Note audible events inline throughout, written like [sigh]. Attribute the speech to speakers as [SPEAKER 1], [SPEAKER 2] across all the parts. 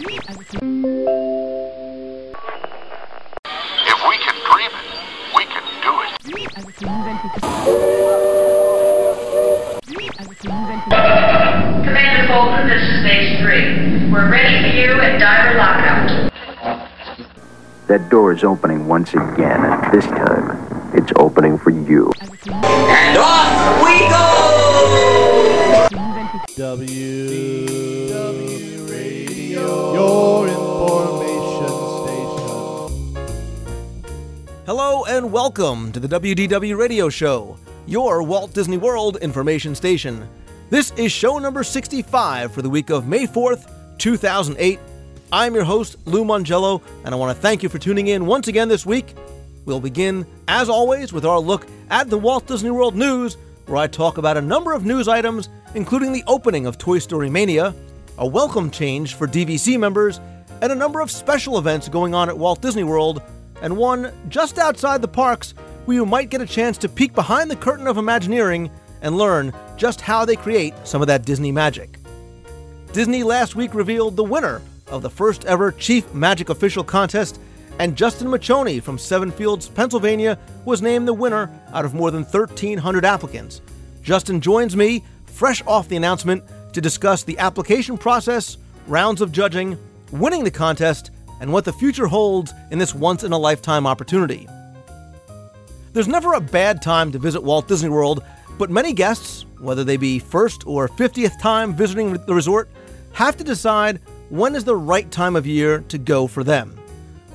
[SPEAKER 1] If we can dream it, we can do it.
[SPEAKER 2] Commander Bolton, this is Base 3. We're ready for you at diver lockout.
[SPEAKER 3] That door is opening once again, and this time, it's opening for you.
[SPEAKER 4] Welcome to the WDW Radio Show, your Walt Disney World information station. This is show number 65 for the week of May 4th, 2008. I'm your host, Lou Mongello, and I want to thank you for tuning in once again this week. We'll begin, as always, with our look at the Walt Disney World news, where I talk about a number of news items, including the opening of Toy Story Mania, a welcome change for DVC members, and a number of special events going on at Walt Disney World, and one just outside the parks where you might get a chance to peek behind the curtain of Imagineering and learn just how they create some of that Disney magic. Disney last week revealed the winner of the first ever Chief Magic Official contest, and Justin Muchoney from Seven Fields, Pennsylvania, was named the winner out of more than 1,300 applicants. Justin joins me, fresh off the announcement, to discuss the application process, rounds of judging, winning the contest, and what the future holds in this once in a lifetime opportunity. There's never a bad time to visit Walt Disney World, but many guests, whether they be first or 50th time visiting the resort, have to decide when is the right time of year to go for them.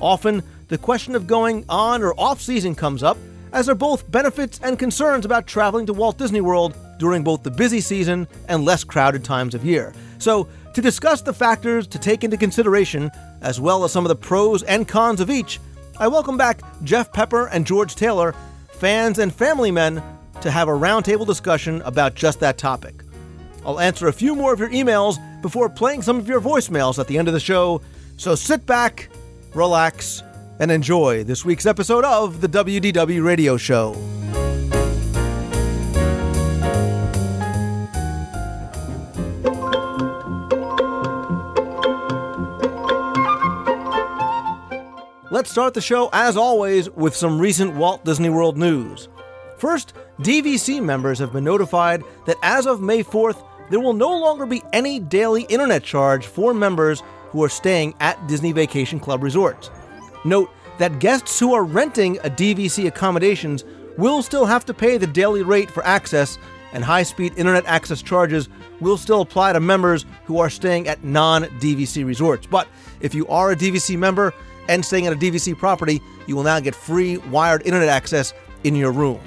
[SPEAKER 4] Often, the question of going on or off season comes up, as there are both benefits and concerns about traveling to Walt Disney World during both the busy season and less crowded times of year. So, to discuss the factors to take into consideration, as well as some of the pros and cons of each, I welcome back Jeff Pepper and George Taylor, fans and family men, to have a roundtable discussion about just that topic. I'll answer a few more of your emails before playing some of your voicemails at the end of the show, so sit back, relax, and enjoy this week's episode of the WDW Radio Show. Let's start the show, as always, with some recent Walt Disney World news. First, DVC members have been notified that as of May 4th, there will no longer be any daily internet charge for members who are staying at Disney Vacation Club resorts. Note that guests who are renting a DVC accommodations will still have to pay the daily rate for access, and high speed internet access charges will still apply to members who are staying at non DVC resorts. But if you are a DVC member and staying at a DVC property, you will now get free wired internet access in your room.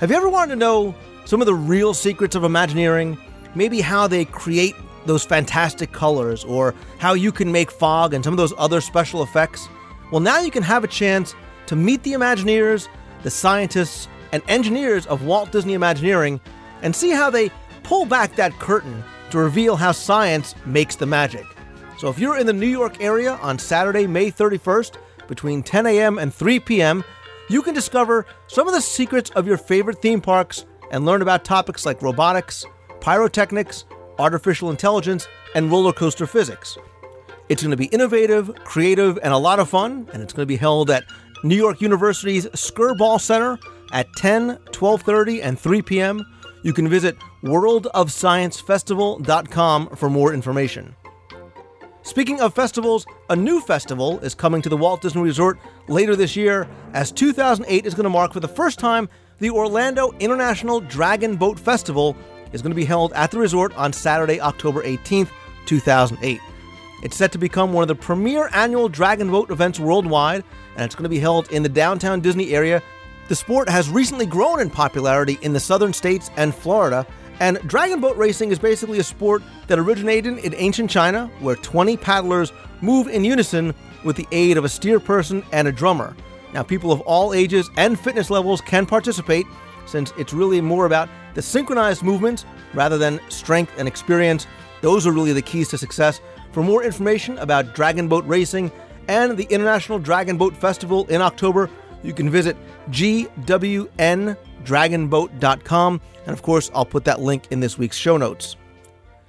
[SPEAKER 4] Have you ever wanted to know some of the real secrets of Imagineering? Maybe how they create those fantastic colors, or how you can make fog and some of those other special effects? Well, now you can have a chance to meet the Imagineers, the scientists, and engineers of Walt Disney Imagineering and see how they pull back that curtain to reveal how science makes the magic. So if you're in the New York area on Saturday, May 31st, between 10 a.m. and 3 p.m., you can discover some of the secrets of your favorite theme parks and learn about topics like robotics, pyrotechnics, artificial intelligence, and roller coaster physics. It's going to be innovative, creative, and a lot of fun, and it's going to be held at New York University's Skirball Center at 10, 12:30, and 3 p.m. You can visit worldofsciencefestival.com for more information. Speaking of festivals, a new festival is coming to the Walt Disney Resort later this year, as 2008 is going to mark for the first time the Orlando International Dragon Boat Festival is going to be held at the resort on Saturday, October 18th, 2008. It's set to become one of the premier annual dragon boat events worldwide, and it's going to be held in the downtown Disney area. The sport has recently grown in popularity in the southern states and Florida, and dragon boat racing is basically a sport that originated in ancient China, where 20 paddlers move in unison with the aid of a steer person and a drummer. Now, people of all ages and fitness levels can participate, since it's really more about the synchronized movements rather than strength and experience. Those are really the keys to success. For more information about dragon boat racing and the International Dragon Boat Festival in October, you can visit gwndragonboat.com. And of course, I'll put that link in this week's show notes.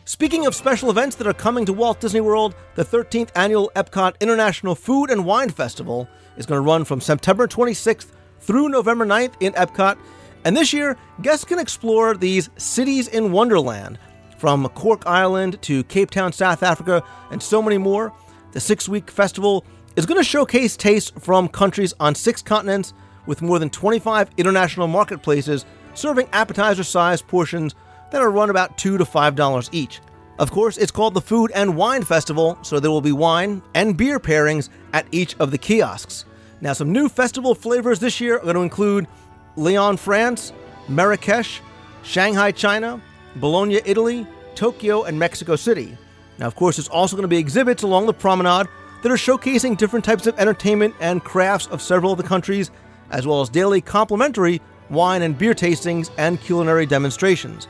[SPEAKER 4] Speaking of special events that are coming to Walt Disney World, the 13th annual Epcot International Food and Wine Festival is going to run from September 26th through November 9th in Epcot. And this year, guests can explore these cities in Wonderland from Cork Island to Cape Town, South Africa, and so many more. The six week festival is going to showcase tastes from countries on six continents with more than 25 international marketplaces serving appetizer sized portions that are run about 2 to $5 each. Of course, it's called the Food and Wine Festival, so there will be wine and beer pairings at each of the kiosks. Now, some new festival flavors this year are going to include Lyon, France, Marrakesh, Shanghai, China, Bologna, Italy, Tokyo, and Mexico City. Now, of course, there's also going to be exhibits along the promenade that are showcasing different types of entertainment and crafts of several of the countries, as well as daily complimentary wine and beer tastings and culinary demonstrations.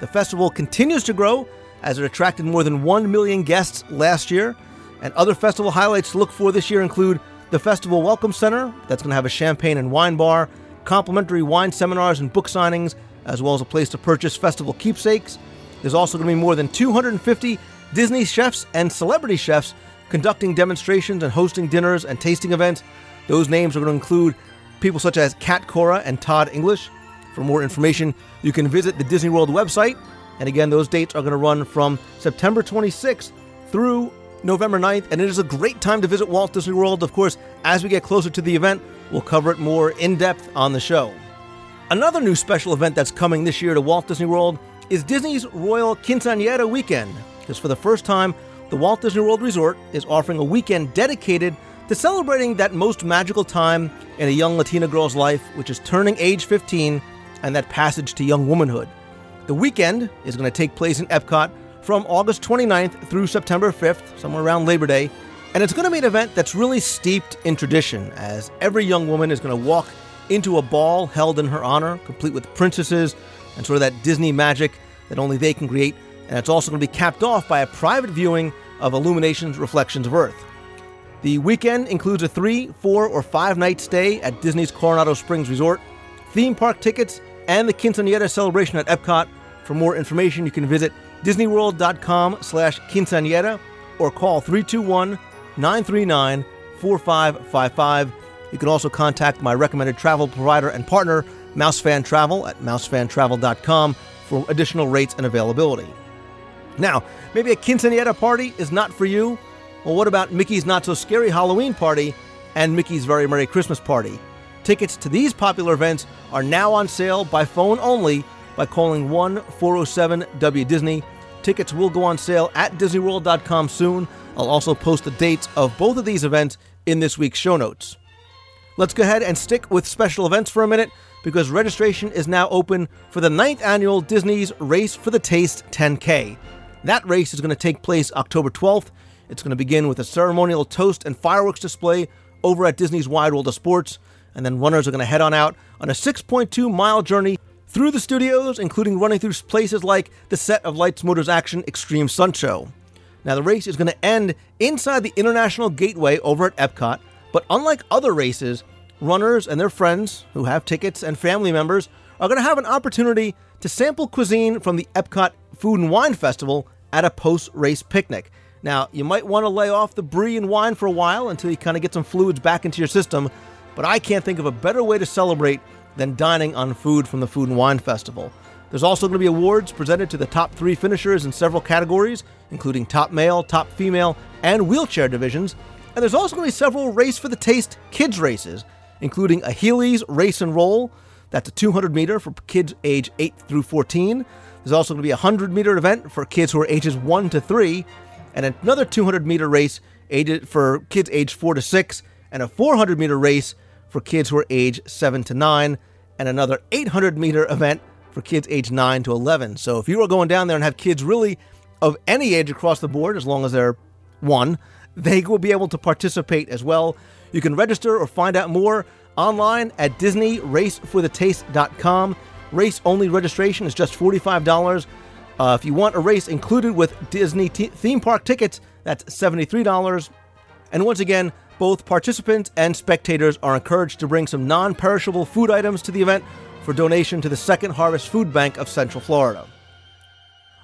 [SPEAKER 4] The festival continues to grow as it attracted more than 1 million guests last year. And other festival highlights to look for this year include the Festival Welcome Center, that's going to have a champagne and wine bar, complimentary wine seminars and book signings, as well as a place to purchase festival keepsakes. There's also going to be more than 250 Disney chefs and celebrity chefs conducting demonstrations and hosting dinners and tasting events. Those names are going to include people such as Cat Cora and Todd English. For more information, you can visit the Disney World website. And again, those dates are going to run from September 26th through November 9th. And it is a great time to visit Walt Disney World. Of course, as we get closer to the event, we'll cover it more in depth on the show. Another new special event that's coming this year to Walt Disney World is Disney's Royal Quinceañera Weekend. Because for the first time, the Walt Disney World Resort is offering a weekend dedicated to celebrating that most magical time in a young Latina girl's life, which is turning age 15 and that passage to young womanhood. The weekend is going to take place in Epcot from August 29th through September 5th, somewhere around Labor Day, and it's going to be an event that's really steeped in tradition, as every young woman is going to walk into a ball held in her honor, complete with princesses and sort of that Disney magic that only they can create. And it's also going to be capped off by a private viewing of IllumiNations Reflections of Earth. The weekend includes a three, four, or five night stay at Disney's Coronado Springs Resort, theme park tickets, and the Quinceañera celebration at Epcot. For more information, you can visit disneyworld.com slash quinceañera or call 321-939-4555. You can also contact my recommended travel provider and partner, Mousefan Travel, at mousefantravel.com for additional rates and availability. Now, maybe a quinceañera party is not for you. Well, what about Mickey's Not So Scary Halloween Party and Mickey's Very Merry Christmas Party? Tickets to these popular events are now on sale by phone only by calling 1 407 W Disney. Tickets will go on sale at DisneyWorld.com soon. I'll also post the dates of both of these events in this week's show notes. Let's go ahead and stick with special events for a minute because registration is now open for the ninth annual Disney's Race for the Taste 10K. That race is going to take place October 12th. It's going to begin with a ceremonial toast and fireworks display over at Disney's Wide World of Sports, and then runners are going to head on out on a 6.2 mile journey through the studios, including running through places like the set of Lights Motors Action Extreme Stunt Show. Now, the race is going to end inside the International Gateway over at Epcot, but unlike other races, runners and their friends who have tickets and family members are going to have an opportunity to sample cuisine from the Epcot Food and Wine Festival at a post race picnic. Now, you might want to lay off the brie and wine for a while until you kind of get some fluids back into your system, but I can't think of a better way to celebrate than dining on food from the Food and Wine Festival. There's also going to be awards presented to the top three finishers in several categories, including top male, top female, and wheelchair divisions. And there's also going to be several Race for the Taste kids races, including a Heelys Race and Roll. That's a 200 meter for kids age 8 through 14. There's also going to be a 100 meter event for kids who are ages 1 to 3, and another 200 meter race for kids age 4 to 6, and a 400 meter race for kids who are age 7 to 9, and another 800 meter event for kids age 9 to 11. So if you are going down there and have kids really of any age across the board, as long as they're one, they will be able to participate as well. You can register or find out more online at DisneyRaceForTheTaste.com. Race only registration is just $45. Uh, if you want a race included with Disney t- theme park tickets, that's $73. And once again, both participants and spectators are encouraged to bring some non perishable food items to the event for donation to the Second Harvest Food Bank of Central Florida.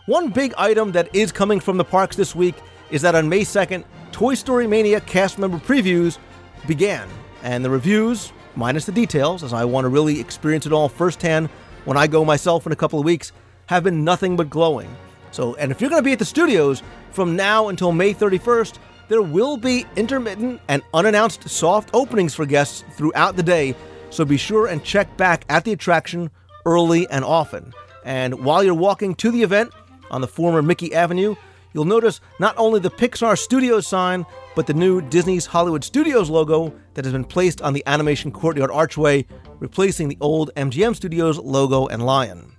[SPEAKER 4] one big item that is coming from the parks this week is that on May 2nd, Toy Story Mania cast member previews began. And the reviews, minus the details, as I want to really experience it all firsthand when I go myself in a couple of weeks, have been nothing but glowing. So, and if you're going to be at the studios from now until May 31st, there will be intermittent and unannounced soft openings for guests throughout the day. So be sure and check back at the attraction early and often. And while you're walking to the event on the former Mickey Avenue, you'll notice not only the Pixar Studios sign, but the new Disney's Hollywood Studios logo that has been placed on the Animation Courtyard archway, replacing the old MGM Studios logo and lion.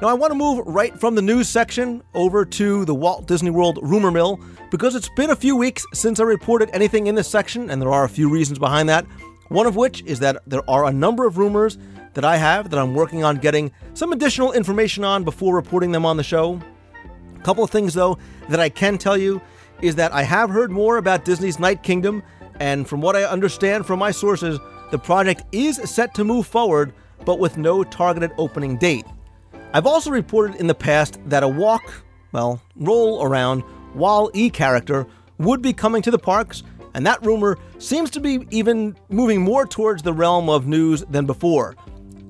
[SPEAKER 4] Now, I want to move right from the news section over to the Walt Disney World rumor mill because it's been a few weeks since I reported anything in this section, and there are a few reasons behind that. One of which is that there are a number of rumors that I have that I'm working on getting some additional information on before reporting them on the show. A couple of things, though, that I can tell you is that I have heard more about Disney's Night Kingdom, and from what I understand from my sources, the project is set to move forward, but with no targeted opening date. I've also reported in the past that a walk, well, roll around Wall E character would be coming to the parks, and that rumor seems to be even moving more towards the realm of news than before.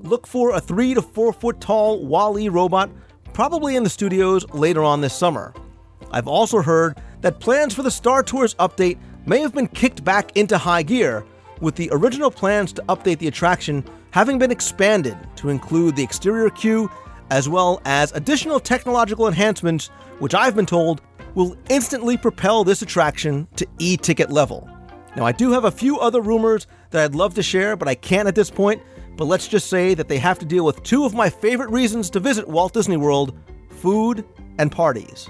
[SPEAKER 4] Look for a 3 to 4 foot tall Wall E robot, probably in the studios later on this summer. I've also heard that plans for the Star Tours update may have been kicked back into high gear, with the original plans to update the attraction having been expanded to include the exterior queue as well as additional technological enhancements, which I've been told will instantly propel this attraction to e ticket level. Now, I do have a few other rumors that I'd love to share, but I can't at this point. But let's just say that they have to deal with two of my favorite reasons to visit Walt Disney World food and parties.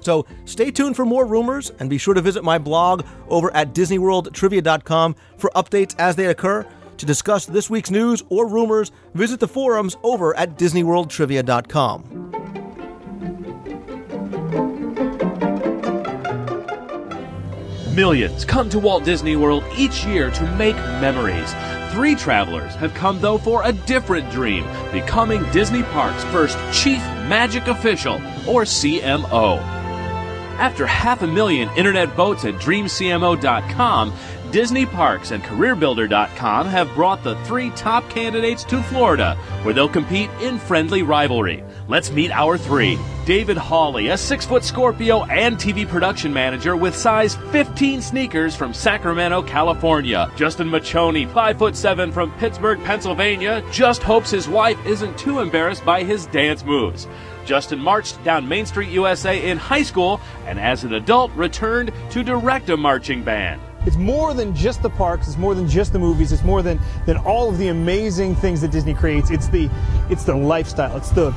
[SPEAKER 4] So stay tuned for more rumors and be sure to visit my blog over at DisneyWorldTrivia.com for updates as they occur. To discuss this week's news or rumors, visit the forums over at DisneyWorldTrivia.com.
[SPEAKER 5] Millions come to Walt Disney World each year to make memories. Three travelers have come, though, for a different dream becoming Disney Parks' first Chief Magic Official, or CMO. After half a million internet votes at DreamCMO.com, Disney Parks and CareerBuilder.com have brought the three top candidates to Florida, where they'll compete in friendly rivalry. Let's meet our three. David Hawley, a six foot Scorpio and TV production manager with size 15 sneakers from Sacramento, California. Justin Muchoney, five foot seven from Pittsburgh, Pennsylvania, just hopes his wife isn't too embarrassed by his dance moves. Justin marched down Main Street, USA in high school and as an adult returned to direct a marching band.
[SPEAKER 6] It's more than just the parks. It's more than just the movies. It's more than, than all of the amazing things that Disney creates. It's the it's the lifestyle. It's the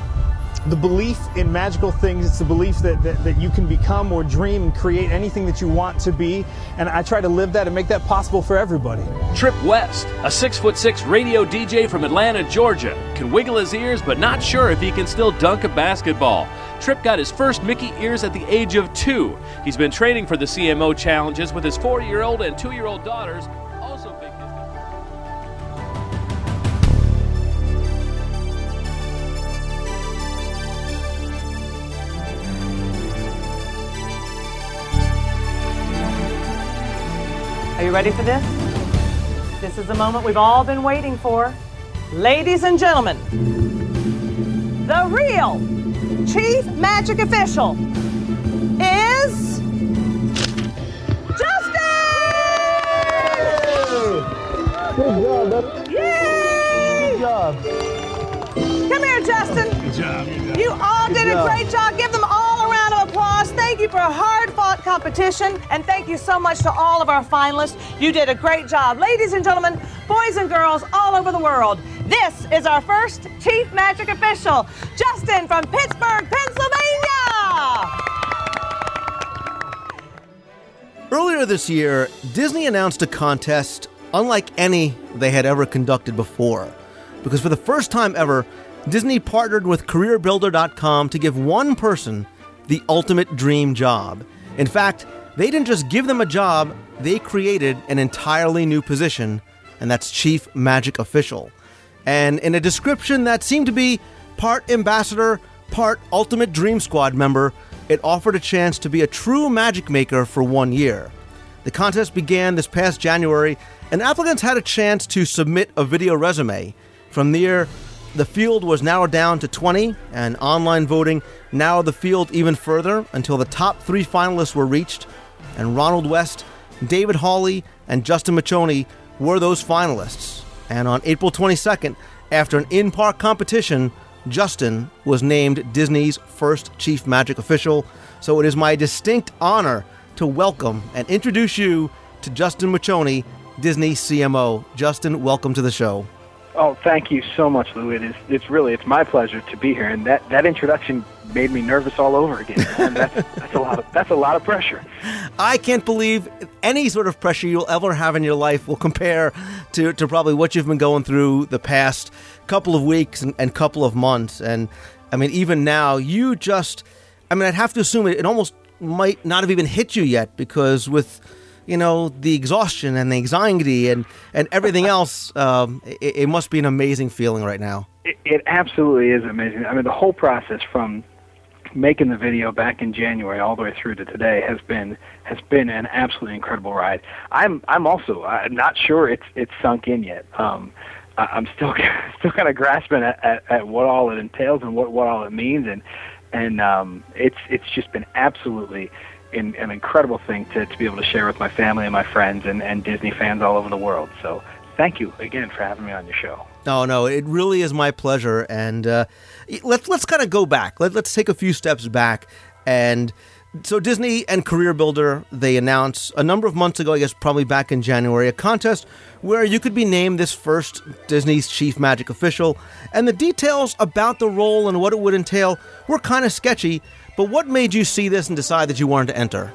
[SPEAKER 6] the belief in magical things. It's the belief that, that, that you can become or dream and create anything that you want to be. And I try to live that and make that possible for everybody.
[SPEAKER 5] Trip West, a six foot six radio DJ from Atlanta, Georgia, can wiggle his ears but not sure if he can still dunk a basketball. Trip got his first Mickey ears at the age of two. He's been training for the CMO challenges with his four year old and two year old daughters.
[SPEAKER 7] You ready for this? This is the moment we've all been waiting for. Ladies and gentlemen, the real Chief Magic Official is Justin!
[SPEAKER 6] Good job. That's
[SPEAKER 7] Yay!
[SPEAKER 6] good job.
[SPEAKER 7] Come here, Justin.
[SPEAKER 8] Good job.
[SPEAKER 7] You all did a great job. Give them all round of applause. Thank you for a hard fought competition. And thank you so much to all of our finalists. You did a great job. Ladies and gentlemen, boys and girls all over the world, this is our first Chief Magic Official, Justin from Pittsburgh, Pennsylvania.
[SPEAKER 4] Earlier this year, Disney announced a contest unlike any they had ever conducted before. Because for the first time ever, Disney partnered with CareerBuilder.com to give one person the ultimate dream job. In fact, they didn't just give them a job, they created an entirely new position, and that's Chief Magic Official. And in a description that seemed to be part ambassador, part Ultimate Dream Squad member, it offered a chance to be a true magic maker for one year. The contest began this past January, and applicants had a chance to submit a video resume. From there, the field was narrowed down to 20, and online voting narrowed the field even further until the top three finalists were reached, and Ronald West, David Hawley, and Justin Muchoney were those finalists. And on April 22nd, after an in park competition, Justin was named Disney's first chief magic official. So it is my distinct honor to welcome and introduce you to Justin Muchoney, Disney CMO. Justin, welcome to the show.
[SPEAKER 9] Oh, thank you so much, Lou. It is, it's really, it's my pleasure to be here. And that, that introduction made me nervous all over again. [laughs] That's, that's a lot of, that's a lot of pressure.
[SPEAKER 4] I can't believe any sort of pressure you'll ever have in your life will compare to, to probably what you've been going through the past couple of weeks and, and couple of months. And I mean, even now, you just, I mean, I'd have to assume it, it almost might not have even hit you yet because with, you know the exhaustion and the anxiety and and everything else um, it, it, must be an amazing feeling right now.
[SPEAKER 9] It, it, absolutely is amazing. I mean the whole process from making the video back in january all the way through to today has been has been an absolutely incredible ride. I'm i'm also i'm not sure it's it's sunk in yet. Um, i'm still [laughs] still kind of grasping at, at, at what all it entails and what what all it means. And and um, it's it's just been absolutely in, an incredible thing to, to be able to share with my family and my friends and, and Disney fans all over the world. So thank you again for having me on your show.
[SPEAKER 4] No, no, it really is my pleasure. And uh, let's let's kind of go back. Let, let's take a few steps back. And so Disney and Career Builder they announced a number of months ago, I guess probably back in January, a contest where you could be named this first Disney's chief magic official. And the details about the role and what it would entail were kind of sketchy. But what made you see this and decide that you wanted to enter?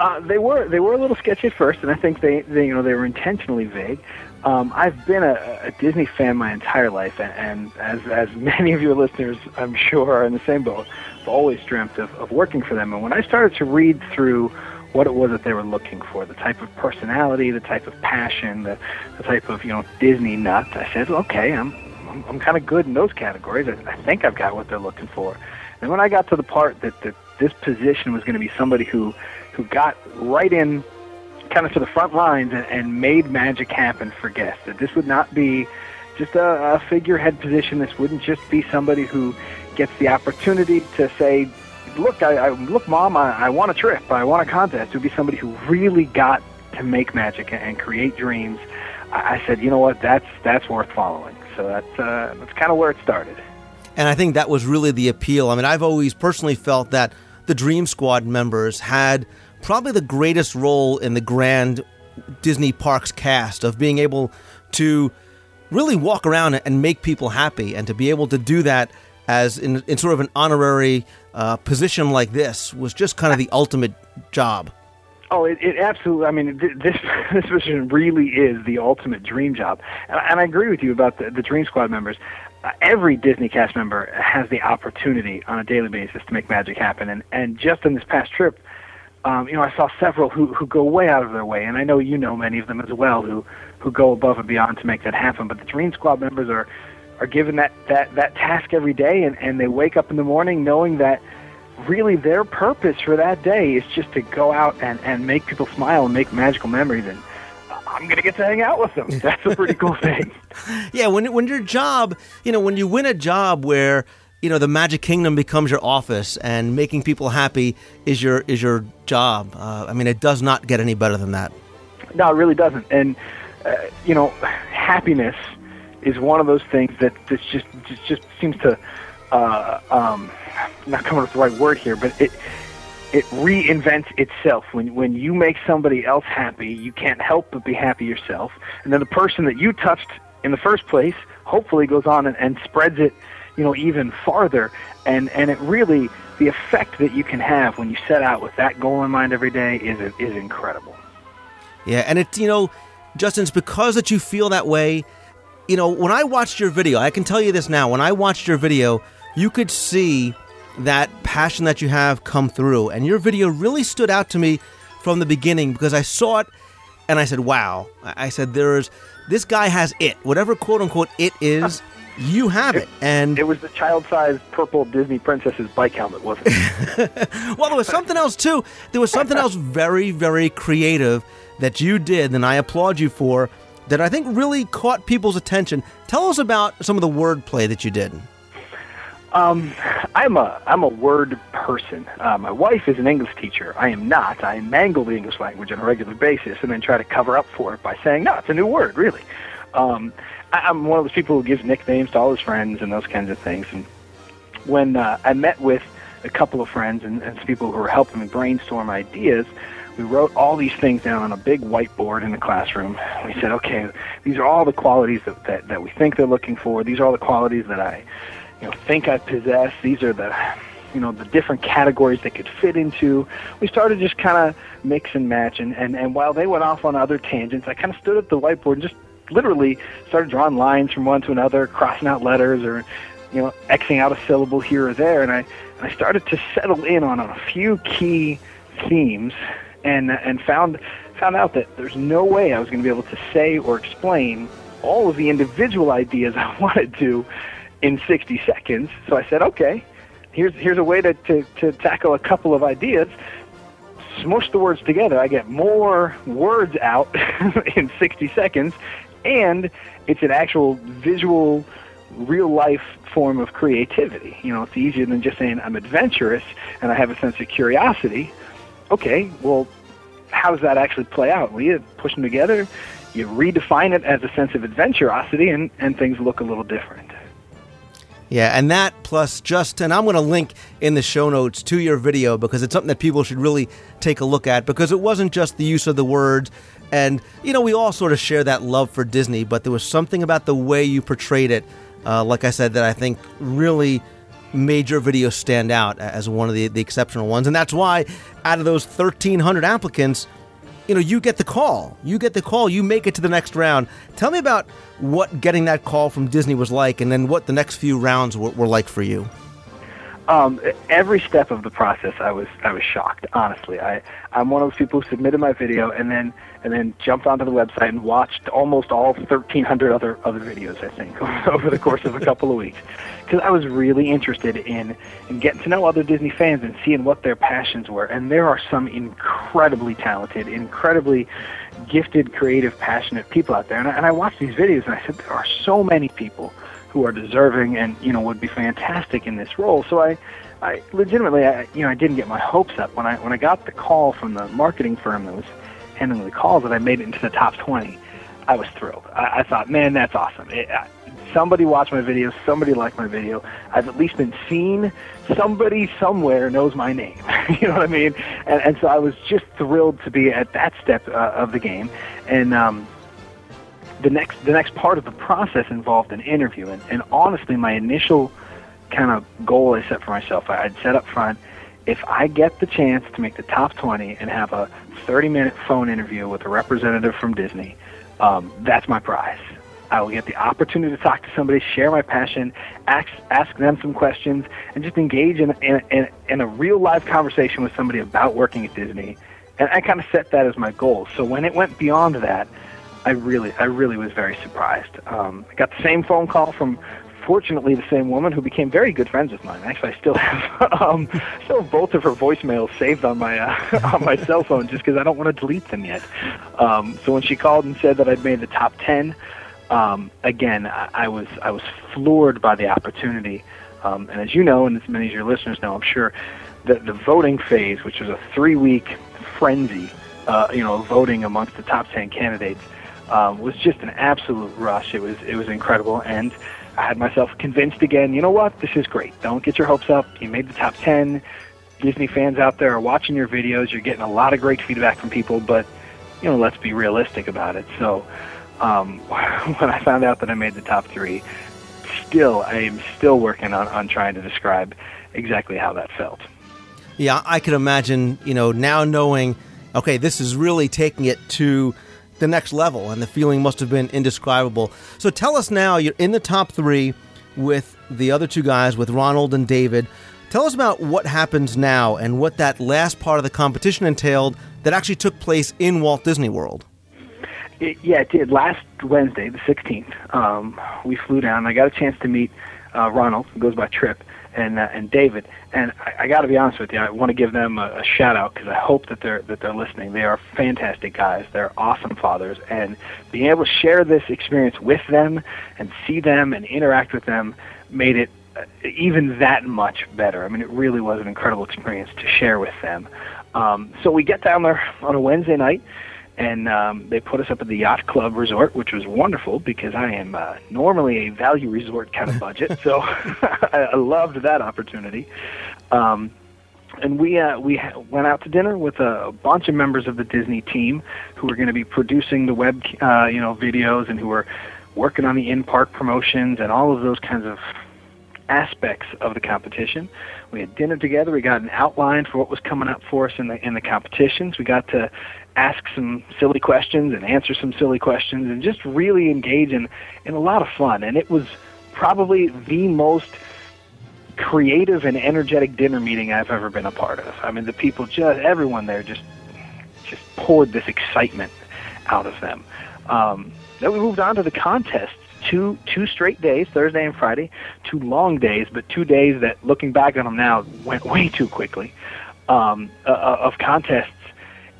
[SPEAKER 9] Uh, they were they were a little sketchy at first, and I think they, they you know they were intentionally vague. Um, I've been a, a Disney fan my entire life, and, and as as [laughs] many of your listeners, I'm sure, are in the same boat. I've always dreamt of, of working for them, and when I started to read through what it was that they were looking for, the type of personality, the type of passion, the, the type of you know Disney nut, I said, okay, I'm I'm, I'm kind of good in those categories. I, I think I've got what they're looking for. And when I got to the part that, that this position was going to be somebody who, who got right in kind of to the front lines and, and made magic happen for guests, that this would not be just a, a figurehead position. This wouldn't just be somebody who gets the opportunity to say, look, I, I look, mom, I, I want a trip, I want a contest. It would be somebody who really got to make magic and, and create dreams. I, I said, you know what, that's that's worth following. So that's uh, that's kind of where it started.
[SPEAKER 4] And I think that was really the appeal. I mean, I've always personally felt that the Dream Squad members had probably the greatest role in the grand Disney Parks cast of being able to really walk around and make people happy and to be able to do that as in, in sort of an honorary uh, position like this was just kind of the ultimate job.
[SPEAKER 9] Oh, it, it absolutely. I mean, this [laughs] this position really is the ultimate dream job, and, and I agree with you about the, the Dream Squad members every Disney cast member has the opportunity on a daily basis to make magic happen. And and just in this past trip, um, you know, I saw several who who go way out of their way, and I know you know many of them as well who who go above and beyond to make that happen. But the Dream Squad members are are given that that that task every day, and and they wake up in the morning knowing that really their purpose for that day is just to go out and and make people smile and make magical memories and I'm going to get to hang out with them. That's a pretty cool [laughs] thing.
[SPEAKER 4] yeah, when when your job, you know, when you win a job where you know the Magic Kingdom becomes your office and making people happy is your is your job. Uh, I mean, it does not get any better than that.
[SPEAKER 9] No, it really doesn't. And uh, you know, happiness is one of those things that this just just, just seems to uh, um, not coming up with the right word here, but it it reinvents itself. When when you make somebody else happy, you can't help but be happy yourself. And then the person that you touched in the first place hopefully goes on and, and spreads it, you know, even farther. And and it really the effect that you can have when you set out with that goal in mind every day is is incredible.
[SPEAKER 4] Yeah, and it's you know, Justin, it's because that you feel that way. You know, when I watched your video, I can tell you this now. When I watched your video, you could see that passion that you have come through. And your video really stood out to me from the beginning because I saw it and I said, wow. I said, there's this guy has it. Whatever quote unquote it is, you have it, and
[SPEAKER 9] It was the child-sized purple Disney princess's bike helmet, wasn't it? [laughs]
[SPEAKER 4] well, there was something else too. There was something else very, very creative that you did, and I applaud you for. That I think really caught people's attention. Tell us about some of the wordplay that you did.
[SPEAKER 9] Um, I'm a I'm a word person. Uh, my wife is an English teacher. I am not. I mangle the English language on a regular basis and then try to cover up for it by saying, no, it's a new word, really. Um, I, I'm one of those people who gives nicknames to all his friends and those kinds of things. And when uh, I met with a couple of friends and, and some people who were helping me brainstorm ideas, we wrote all these things down on a big whiteboard in the classroom. We said, okay, these are all the qualities that, that, that we think they're looking for. These are all the qualities that I you know think I possess. These are the you know the different categories they could fit into. We started just kind of mix and match, and, and and while they went off on other tangents, I kind of stood at the whiteboard and just literally started drawing lines from one to another, crossing out letters or you know xing out a syllable here or there, and I and I started to settle in on a few key themes, and and found found out that there's no way I was going to be able to say or explain all of the individual ideas [laughs] I wanted to in 60 seconds. So I said, okay, here's here's a way to, to, to tackle a couple of ideas. Smush the words together. I get more words out [laughs] in 60 seconds, and it's an actual visual, real life form of creativity. You know, it's easier than just saying I'm adventurous and I have a sense of curiosity. Okay, well, how does that actually play out? Well, you push them together, you redefine it as a sense of adventurosity, and, and things look a little different.
[SPEAKER 4] Yeah, and that plus Justin, I'm going to link in the show notes to your video because it's something that people should really take a look at because it wasn't just the use of the words. And, you know, we all sort of share that love for Disney, but there was something about the way you portrayed it, uh, like I said, that I think really made your video stand out as one of the, the exceptional ones. And that's why out of those 1,300 applicants, you know, you get the call. You get the call. You make it to the next round. Tell me about what getting that call from Disney was like, and then what the next few rounds were, were like for you.
[SPEAKER 9] Um, every step of the process, I was I was shocked. Honestly, I I'm one of those people who submitted my video and then and then jumped onto the website and watched almost all 1,300 other other videos. I think [laughs] over the course of a couple of weeks, because I was really interested in in getting to know other Disney fans and seeing what their passions were. And there are some incredibly talented, incredibly gifted, creative, passionate people out there. And I, and I watched these videos and I said, there are so many people who are deserving and you know would be fantastic in this role. So I, I legitimately, I, you know, I didn't get my hopes up when I when I got the call from the marketing firm that was handling the calls that I made it into the top 20. I was thrilled. I, I thought, man, that's awesome. It, I, somebody watched my video. Somebody liked my video. I've at least been seen. Somebody somewhere knows my name. [laughs] you know what I mean? And, and so I was just thrilled to be at that step uh, of the game. And um, the next the next part of the process involved an interview. And, and honestly, my initial kind of goal I set for myself, I, I'd set up front. If I get the chance to make the top 20 and have a 30 minute phone interview with a representative from Disney, um, that's my prize. I will get the opportunity to talk to somebody, share my passion, ask, ask them some questions, and just engage in, in, in, in a real live conversation with somebody about working at Disney. And I kind of set that as my goal. So when it went beyond that, I really, I really was very surprised. Um, I got the same phone call from, fortunately, the same woman who became very good friends with mine. Actually, I still have, [laughs] um, still have both of her voicemails saved on my uh, [laughs] on my cell phone just because I don't want to delete them yet. Um, so when she called and said that I'd made the top ten, um, again, I, I was I was floored by the opportunity. Um, and as you know, and as many of your listeners know, I'm sure, the the voting phase, which was a three week frenzy, uh, you know, voting amongst the top ten candidates um, was just an absolute rush. It was it was incredible, and I had myself convinced again. You know what? This is great. Don't get your hopes up. You made the top ten. Disney fans out there are watching your videos. You're getting a lot of great feedback from people, but you know, let's be realistic about it. So, um, [laughs] when I found out that I made the top three, still I am still working on on trying to describe exactly how that felt.
[SPEAKER 4] Yeah, I could imagine. You know, now knowing, okay, this is really taking it to the next level, and the feeling must have been indescribable. So tell us now, you're in the top three with the other two guys, with Ronald and David. Tell us about what happens now and what that last part of the competition entailed that actually took place in Walt Disney World.
[SPEAKER 9] It, yeah, it did. Last Wednesday, the 16th, um, we flew down. I got a chance to meet uh, Ronald, who goes by Trip, and uh, and David. And I, I got to be honest with you, I want to give them a, a shout out because I hope that they're that they're listening. They are fantastic guys. They're awesome fathers, and being able to share this experience with them and see them and interact with them made it uh, even that much better. I mean, it really was an incredible experience to share with them. Um, so we get down there on a Wednesday night and um, they put us up at the Yacht Club Resort, which was wonderful because I am uh, normally a value resort kind of budget, [laughs] so [laughs] I, I loved that opportunity. Um, and we uh, we went out to dinner with a, bunch of members of the Disney team who were going to be producing the web, uh, you know, videos and who were working on the in-park promotions and all of those kinds of aspects of the competition. We had dinner together. We got an outline for what was coming up for us in the in the competitions. We got to ask some silly questions and answer some silly questions and just really engage in in a lot of fun. And it was probably the most creative and energetic dinner meeting I've ever been a part of. I mean, the people just everyone there just just poured this excitement out of them. Um, then we moved on to the contests. Two two straight days, Thursday and Friday, two long days, but two days that, looking back on them now, went way too quickly. Um, uh, of contests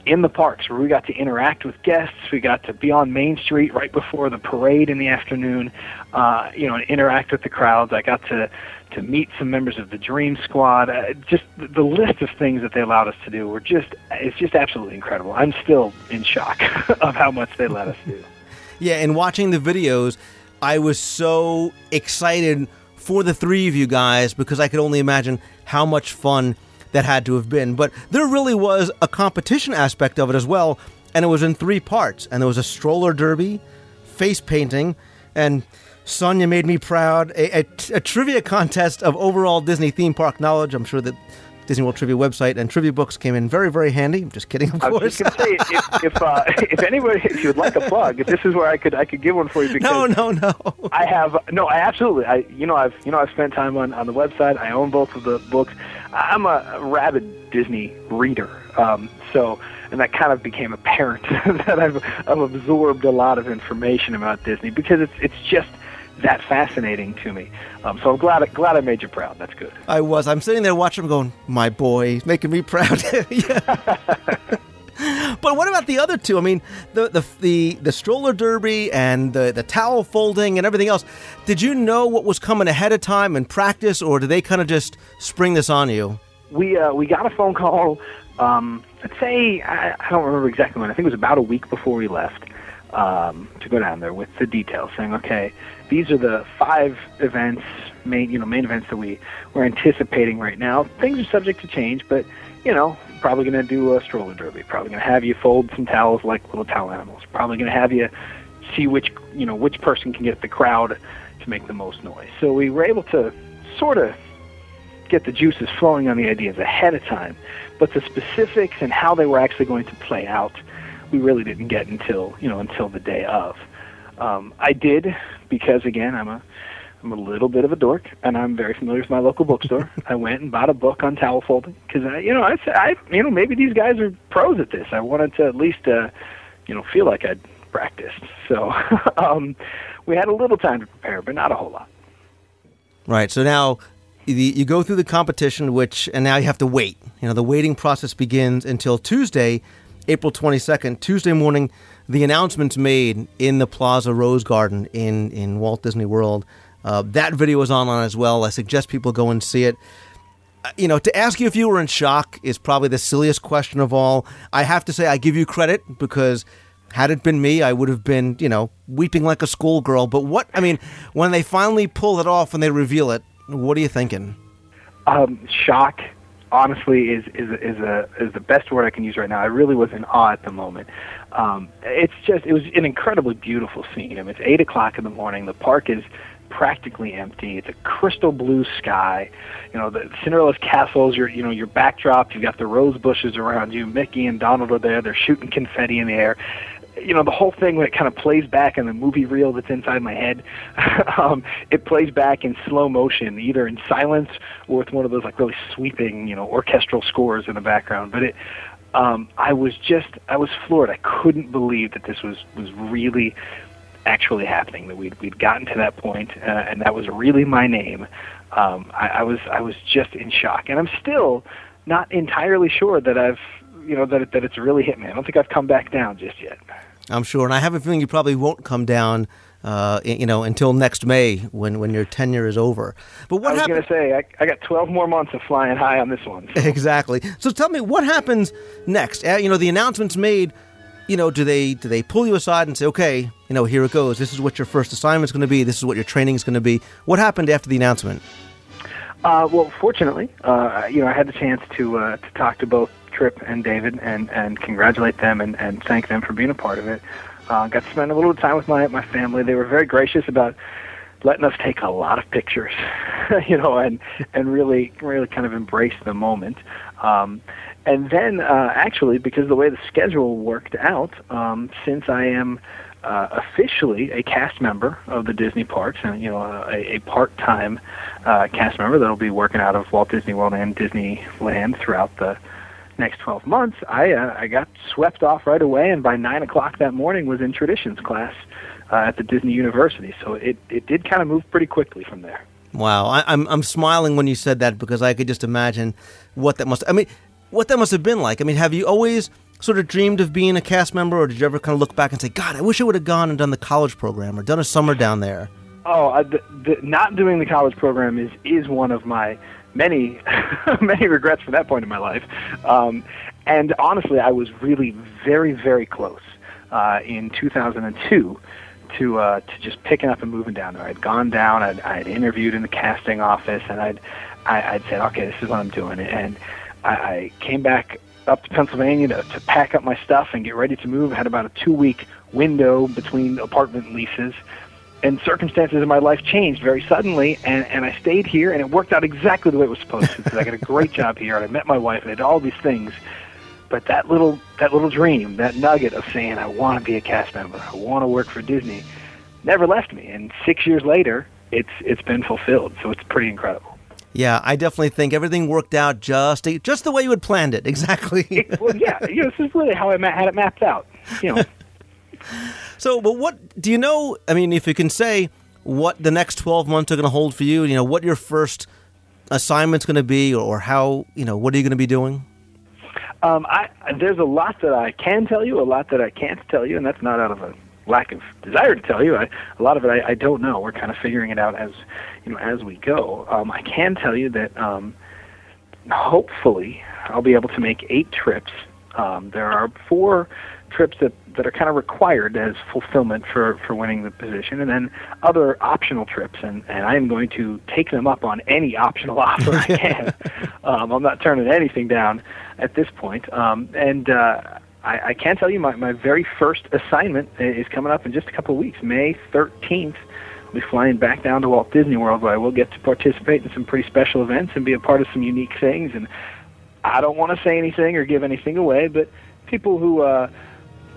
[SPEAKER 9] in the parks where we got to interact with guests. We got to be on Main Street right before the parade in the afternoon, uh, you know, and interact with the crowds. I got to to meet some members of the Dream Squad. Uh, just the list of things that they allowed us to do were just it's just absolutely incredible. I'm still in shock [laughs] of how much they let us do. [laughs]
[SPEAKER 4] Yeah, and watching the videos, I was so excited for the three of you guys because I could only imagine how much fun that had to have been. But there really was a competition aspect of it as well, and it was in three parts. And there was a stroller derby, face painting, and Sonia made me proud. A, a, a trivia contest of overall Disney theme park knowledge. I'm sure that Disney World Trivia website and trivia books came in very, very handy. I'm just kidding, of course.
[SPEAKER 9] I was just going to say, if if, uh, [laughs] if anybody, if you'd like a plug, if this is where I could I could give one for you because
[SPEAKER 4] no, no, no.
[SPEAKER 9] I have no, I absolutely, I you know I've you know I've spent time on on the website. I own both of the books. I'm a rabid Disney reader, um, so and that kind of became apparent [laughs] that I've I've absorbed a lot of information about Disney because it's it's just that fascinating to me. Um, so I'm glad glad I made you proud. That's good.
[SPEAKER 4] I was. I'm sitting there watching him going, my boy, he's making me proud. [laughs] Yeah. [laughs] [laughs] but what about the other two? I mean, the, the the the stroller derby and the the towel folding and everything else. Did you know what was coming ahead of time in practice, or did they kind of just spring this on you?
[SPEAKER 9] We uh, we got a phone call. Um, let's say I, I don't remember exactly when. I think it was about a week before we left um, to go down there with the details, saying, okay, these are the five events, main you know main events that we we're anticipating right now. Things are subject to change, but you know probably going to do a stroller derby. Probably going to have you fold some towels like little towel animals. Probably going to have you see which you know which person can get the crowd to make the most noise. So we were able to sort of get the juices flowing on the ideas ahead of time, but the specifics and how they were actually going to play out, we really didn't get until you know until the day of. Um, I did because again I'm a I'm a little bit of a dork, and I'm very familiar with my local bookstore. [laughs] I went and bought a book on towel folding because I, you know, I, I, you know, maybe these guys are pros at this. I wanted to at least, uh, you know, feel like I'd practiced. So [laughs] um, we had a little time to prepare, but not a whole lot.
[SPEAKER 4] Right. So now you go through the competition, which and now you have to wait. You know, the waiting process begins until Tuesday, April 22nd, Tuesday morning. The announcement's made in the Plaza Rose Garden in in Walt Disney World. Uh, that video is online as well. I suggest people go and see it. Uh, you know, to ask you if you were in shock is probably the silliest question of all. I have to say, I give you credit because had it been me, I would have been, you know, weeping like a schoolgirl. But what, I mean, when they finally pull it off and they reveal it, what are you thinking?
[SPEAKER 9] Um, shock, honestly, is is is a is the best word I can use right now. I really was in awe at the moment. Um, it's just it was an incredibly beautiful scene. I mean, it's eight o'clock in the morning. The park is practically empty. It's a crystal blue sky. You know, the Cinderella's castles, your you know, your backdrop, you've got the rose bushes around you. Mickey and Donald are there. They're shooting confetti in the air. You know, the whole thing when it kind of plays back in the movie reel that's inside my head, [laughs] um, it plays back in slow motion, either in silence or with one of those like really sweeping, you know, orchestral scores in the background. But it um, I was just I was floored. I couldn't believe that this was was really actually happening. That we'd we'd gotten to that point, uh, and that was really my name. Um, I, I was I was just in shock, and I'm still not entirely sure that I've you know that that it's really hit me. I don't think I've come back down just yet.
[SPEAKER 4] I'm sure, and I have a feeling you probably won't come down. Uh, you know, until next May when, when your tenure is over. But what
[SPEAKER 9] I was
[SPEAKER 4] happened?
[SPEAKER 9] going to say I, I got 12 more months of flying high on this one. so. [laughs]
[SPEAKER 4] Exactly. So tell me what happens next. Uh, you know, the announcement's made. You know, do they do they pull you aside and say, okay, you know, here it goes. This is what your first assignment's going to be. This is what your training is going to be. What happened after the announcement?
[SPEAKER 9] Uh, well, fortunately, uh, you know, I had the chance to uh, to talk to both Trip and David and, and congratulate them and, and thank them for being a part of it. Uh, got to spend a little time with my my family. They were very gracious about letting us take a lot of pictures, [laughs] you know, and and really really kind of embrace the moment. Um, and then, uh, actually, because of the way the schedule worked out, um, since I am uh, officially a cast member of the Disney parks, and you know, a, a part-time uh, cast member that'll be working out of Walt Disney World and Disneyland throughout the next 12 months, I uh, I got swept off right away, and by nine o'clock that morning was in traditions class uh, at the Disney University. So it it did kind of move pretty quickly from there.
[SPEAKER 4] Wow, I, I'm I'm smiling when you said that because I could just imagine what that must. I mean, what that must have been like. I mean, have you always sort of dreamed of being a cast member, or did you ever kind of look back and say, "God, I wish I would have gone and done the college program or done a summer down there"?
[SPEAKER 9] Oh, the, the, not doing the college program is is one of my many [laughs] many regrets from that point in my life. Um, and honestly, I was really very very close uh, in 2002 to uh, to just picking up and moving down there. I'd gone down, I'd, I'd interviewed in the casting office, and I'd I, I'd said, okay, this is what I'm doing, and I, I came back up to Pennsylvania to, to pack up my stuff and get ready to move. I had about a two week window between apartment leases and circumstances in my life changed very suddenly and, and I stayed here and it worked out exactly the way it was supposed to because I got a great [laughs] job here and I met my wife and I did all these things. But that little that little dream, that nugget of saying I want to be a cast member, I want to work for Disney, never left me. And six years later, it's it's been fulfilled. So it's pretty incredible.
[SPEAKER 4] Yeah, I definitely think everything worked out just just the way you had planned it. [laughs] Exactly.
[SPEAKER 9] It, [laughs] well, yeah, you know, this is really how I had it mapped out. You know. [laughs]
[SPEAKER 4] So, but what do you know? I mean, if you can say what the next 12 months are going to hold for you, you know, what your first assignment's going to be, or how, you know, what are you going to be doing?
[SPEAKER 9] Um, I, there's a lot that I can tell you, a lot that I can't tell you, and that's not out of a lack of desire to tell you. I, a lot of it I, I don't know. We're kind of figuring it out as you know as we go. Um, I can tell you that um, hopefully I'll be able to make eight trips. Um, there are four trips that, that are kind of required as fulfillment for, for winning the position, and then other optional trips. And, and I am going to take them up on any optional [laughs] offer I can. [laughs] um, I'm not turning anything down at this point. Um, and uh, I, I can tell you my, my very first assignment is coming up in just a couple of weeks, May 13th. I'll be flying back down to Walt Disney World, where I will get to participate in some pretty special events and be a part of some unique things. And I don't want to say anything or give anything away, but people who uh,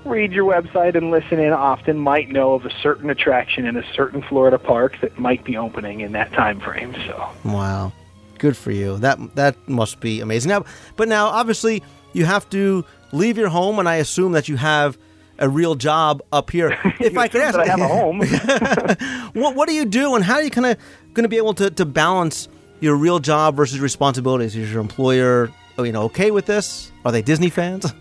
[SPEAKER 9] read your website and listen in often might know of a certain attraction in a certain Florida park that might be opening in that time frame. So
[SPEAKER 4] Wow, good for you. That that must be amazing. Now, but now obviously you have to leave your home, and I assume that you have a real job up here. [laughs] If I could ask,
[SPEAKER 9] I have a [laughs] home. [laughs]
[SPEAKER 4] what what do you do, and how are you kind of going to be able to, to balance your real job versus responsibilities? Is your employer, you know, okay with this? Are they Disney fans?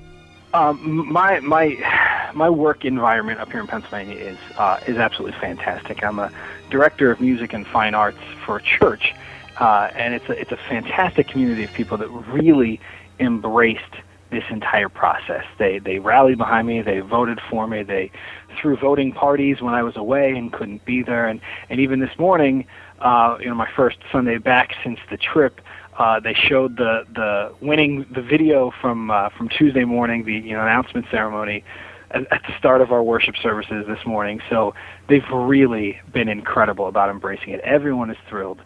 [SPEAKER 9] Um, my my my work environment up here in Pennsylvania is uh, is absolutely fantastic. I'm a director of music and fine arts for a church, uh, and it's a, it's a fantastic community of people that really embraced this entire process. They they rallied behind me. They voted for me. They threw voting parties when I was away and couldn't be there. And and even this morning, uh, you know, my first Sunday back since the trip, uh, they showed the the winning the video from uh, from Tuesday morning, the you know announcement ceremony at, at the start of our worship services this morning. So they've really been incredible about embracing it. Everyone is thrilled.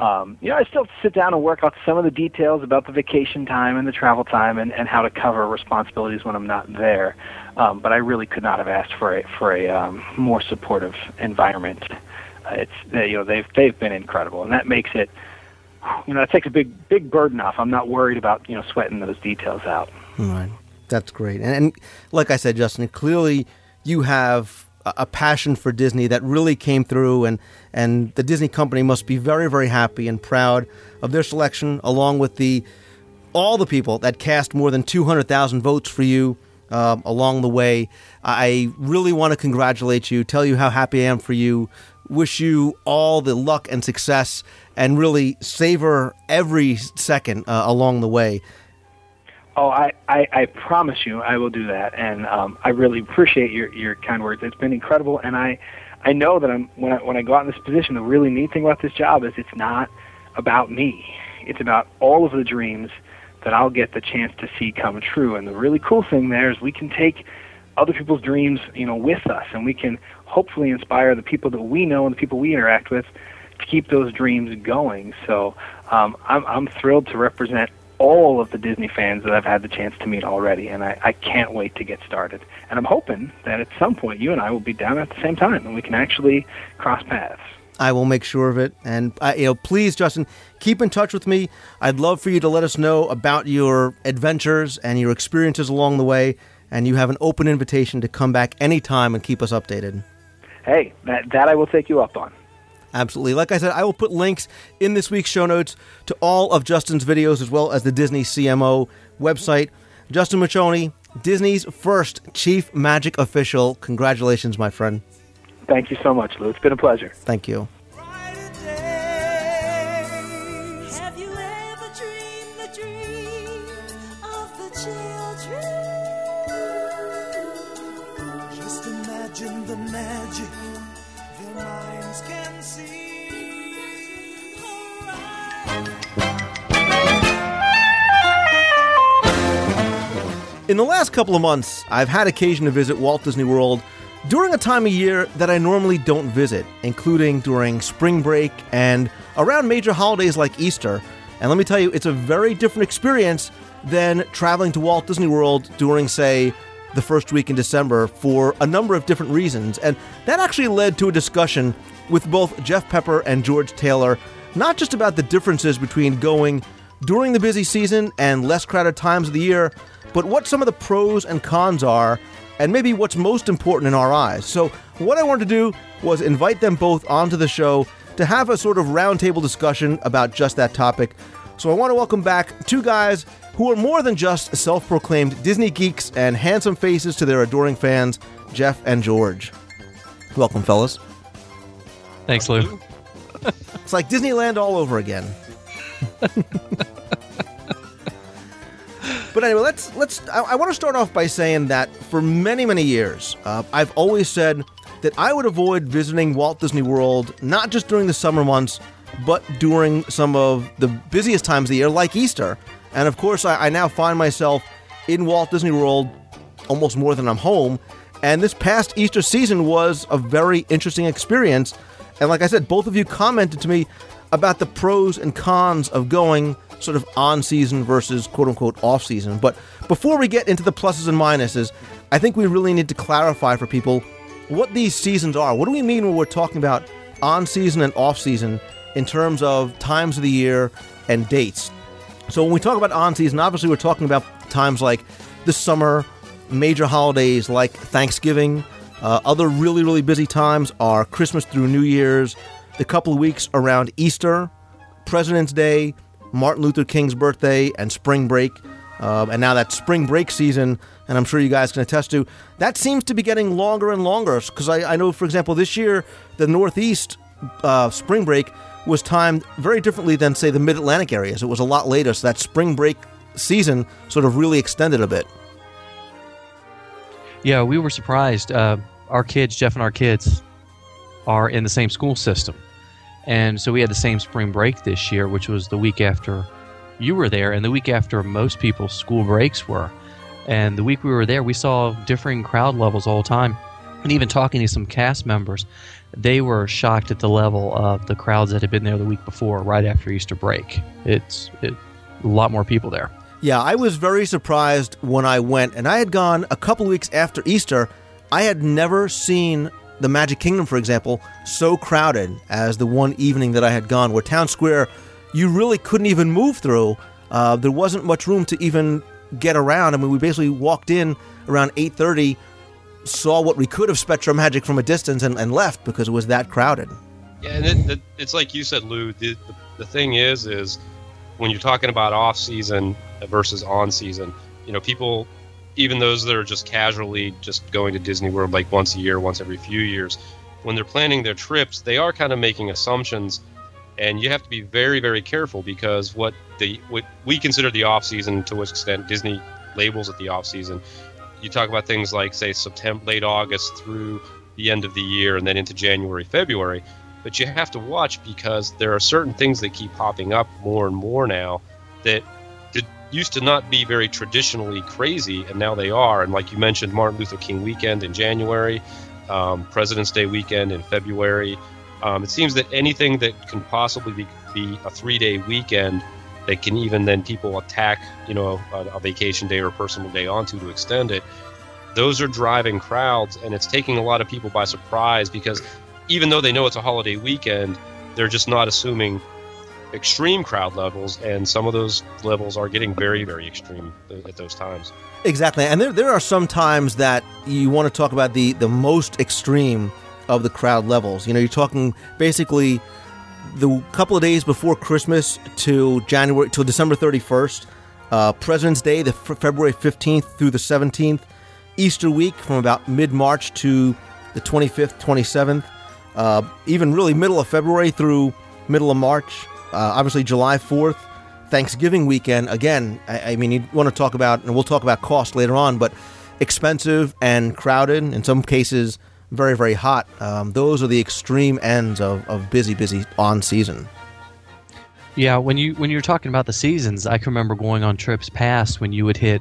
[SPEAKER 9] Um, you know, I still sit down and work out some of the details about the vacation time and the travel time and, and how to cover responsibilities when I'm not there. Um, but I really could not have asked for a for a um, more supportive environment. It's they, you know they've they've been incredible, and that makes it you know, that takes a big big burden off. I'm not worried about you know sweating those details out.
[SPEAKER 4] Right. That's great. And, and like I said, Justin, clearly you have a, passion for Disney that really came through, and, and the Disney company must be very, very happy and proud of their selection, along with the all the people that cast more than 200,000 votes for you um, along the way. I really want to congratulate you, tell you how happy I am for you, wish you all the luck and success, and really savor every second uh, along the way.
[SPEAKER 9] Oh, I, I, I promise you I will do that, and um, I really appreciate your, your kind words. It's been incredible, and I I know that I'm when I when I go out in this position. The really neat thing about this job is it's not about me. It's about all of the dreams that I'll get the chance to see come true. And the really cool thing there is we can take other people's dreams, you know, with us, and we can hopefully inspire the people that we know and the people we interact with to keep those dreams going. So um, I'm I'm thrilled to represent all of the Disney fans that I've had the chance to meet already, and I, I can't wait to get started. And I'm hoping that at some point you and I will be down at the same time, and we can actually cross paths.
[SPEAKER 4] I will make sure of it. And uh, you know, please, Justin, keep in touch with me. I'd love for you to let us know about your adventures and your experiences along the way. And you have an open invitation to come back anytime and keep us updated.
[SPEAKER 9] Hey, that that I will take you up on.
[SPEAKER 4] Absolutely. Like I said, I will put links in this week's show notes to all of Justin's videos as well as the Disney CMO website. Justin Muchoney, Disney's first chief magic official. Congratulations, my friend.
[SPEAKER 9] Thank you so much, Lou. It's been a pleasure.
[SPEAKER 4] Thank you. In the last couple of months, I've had occasion to visit Walt Disney World during a time of year that I normally don't visit, including during spring break and around major holidays like Easter. And let me tell you, it's a very different experience than traveling to Walt Disney World during, say, the first week in December for a number of different reasons. And that actually led to a discussion with both Jeff Pepper and George Taylor, not just about the differences between going during the busy season and less crowded times of the year, but what some of the pros and cons are, and maybe what's most important in our eyes. So, what I wanted to do was invite them both onto the show to have a sort of roundtable discussion about just that topic. So, I want to welcome back two guys who are more than just self proclaimed Disney geeks and handsome faces to their adoring fans, Jeff and George. Welcome, fellas.
[SPEAKER 10] Thanks, Lou.
[SPEAKER 4] It's like Disneyland all over again. But anyway, let's let's. I, I want to start off by saying that for many many years, uh, I've always said that I would avoid visiting Walt Disney World not just during the summer months, but during some of the busiest times of the year, like Easter. And of course, I, I now find myself in Walt Disney World almost more than I'm home. And this past Easter season was a very interesting experience. And like I said, both of you commented to me about the pros and cons of going sort of on season versus quote unquote off season. But before we get into the pluses and minuses, I think we really need to clarify for people what these seasons are. What do we mean when we're talking about on season and off season in terms of times of the year and dates? So when we talk about on season, obviously we're talking about times like the summer, major holidays like Thanksgiving. Uh, other really, really busy times are Christmas through New Year's, the couple of weeks around Easter, President's Day, Martin Luther King's birthday, and spring break. Um, and now that spring break season, and I'm sure you guys can attest to, that seems to be getting longer and longer. Because I, I know, for example, this year, the Northeast uh, spring break was timed very differently than, say, the mid Atlantic areas. It was a lot later, so that spring break season sort of really extended a bit.
[SPEAKER 10] Yeah, we were surprised. Uh, our kids, Jeff and our kids, are in the same school system. And so we had the same spring break this year, which was the week after you were there and the week after most people's school breaks were. And the week we were there, we saw differing crowd levels all the time. And even talking to some cast members, they were shocked at the level of the crowds that had been there the week before, right after Easter break. It's it, a lot more people there.
[SPEAKER 4] Yeah, I was very surprised when I went, and I had gone a couple weeks after Easter. I had never seen the Magic Kingdom, for example, so crowded as the one evening that I had gone, where Town Square you really couldn't even move through. Uh, there wasn't much room to even get around. I mean, we basically walked in around 8:30, saw what we could of SpectroMagic from a distance, and, and left because it was that crowded.
[SPEAKER 11] Yeah, and it, it, it's like you said, Lou. The, the, the thing is, is when you're talking about off season versus on season, you know, people, even those that are just casually just going to Disney World like once a year, once every few years, when they're planning their trips, they are kind of making assumptions, and you have to be very, very careful because what the what we consider the off season, to which extent Disney labels it the off season, you talk about things like say September, late August through the end of the year, and then into January, February. But you have to watch because there are certain things that keep popping up more and more now that that used to not be very traditionally crazy, and now they are. And like you mentioned, Martin Luther King weekend in January, um, President's Day weekend in February. Um, it seems that anything that can possibly be, be a three-day weekend that can even then people attack, you know, a, a vacation day or a personal day onto to extend it. Those are driving crowds, and it's taking a lot of people by surprise because even though they know it's a holiday weekend, they're just not assuming extreme crowd levels, and some of those levels are getting very, very extreme at those times.
[SPEAKER 4] Exactly, and there there are some times that you want to talk about the the most extreme of the crowd levels. You know, you're talking basically the couple of days before Christmas to January to December 31st, uh, President's Day, the f- February 15th through the 17th, Easter week from about mid March to the 25th, 27th, uh, even really middle of February through middle of March. Uh, obviously, July 4th, Thanksgiving weekend. Again, I, I mean, you want to talk about, and we'll talk about cost later on, but expensive and crowded, in some cases, very, very hot. Um, those are the extreme ends of, of busy, busy on season.
[SPEAKER 10] Yeah, when you when you're talking about the seasons, I can remember going on trips past when you would hit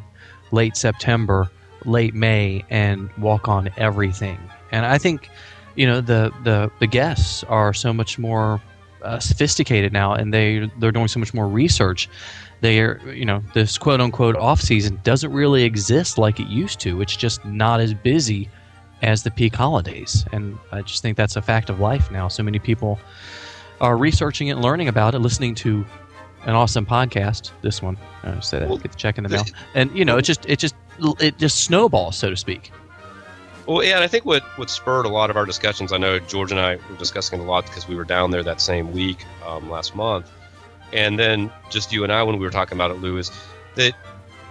[SPEAKER 10] late September, late May, and walk on everything. And I think, you know, the the, the guests are so much more uh, sophisticated now, and they they're doing so much more research. They are, you know, this quote unquote off season doesn't really exist like it used to. It's just not as busy as the peak holidays, and I just think that's a fact of life now. So many people are researching it, learning about it, listening to an awesome podcast. This one, I say that, get the check in the mail, and you know, it just it just it just snowballs, so to speak.
[SPEAKER 11] Well, yeah, and I think what, what spurred a lot of our discussions, I know George and I were discussing a lot because we were down there that same week um, last month. And then just you and I, when we were talking about it, Lou, is that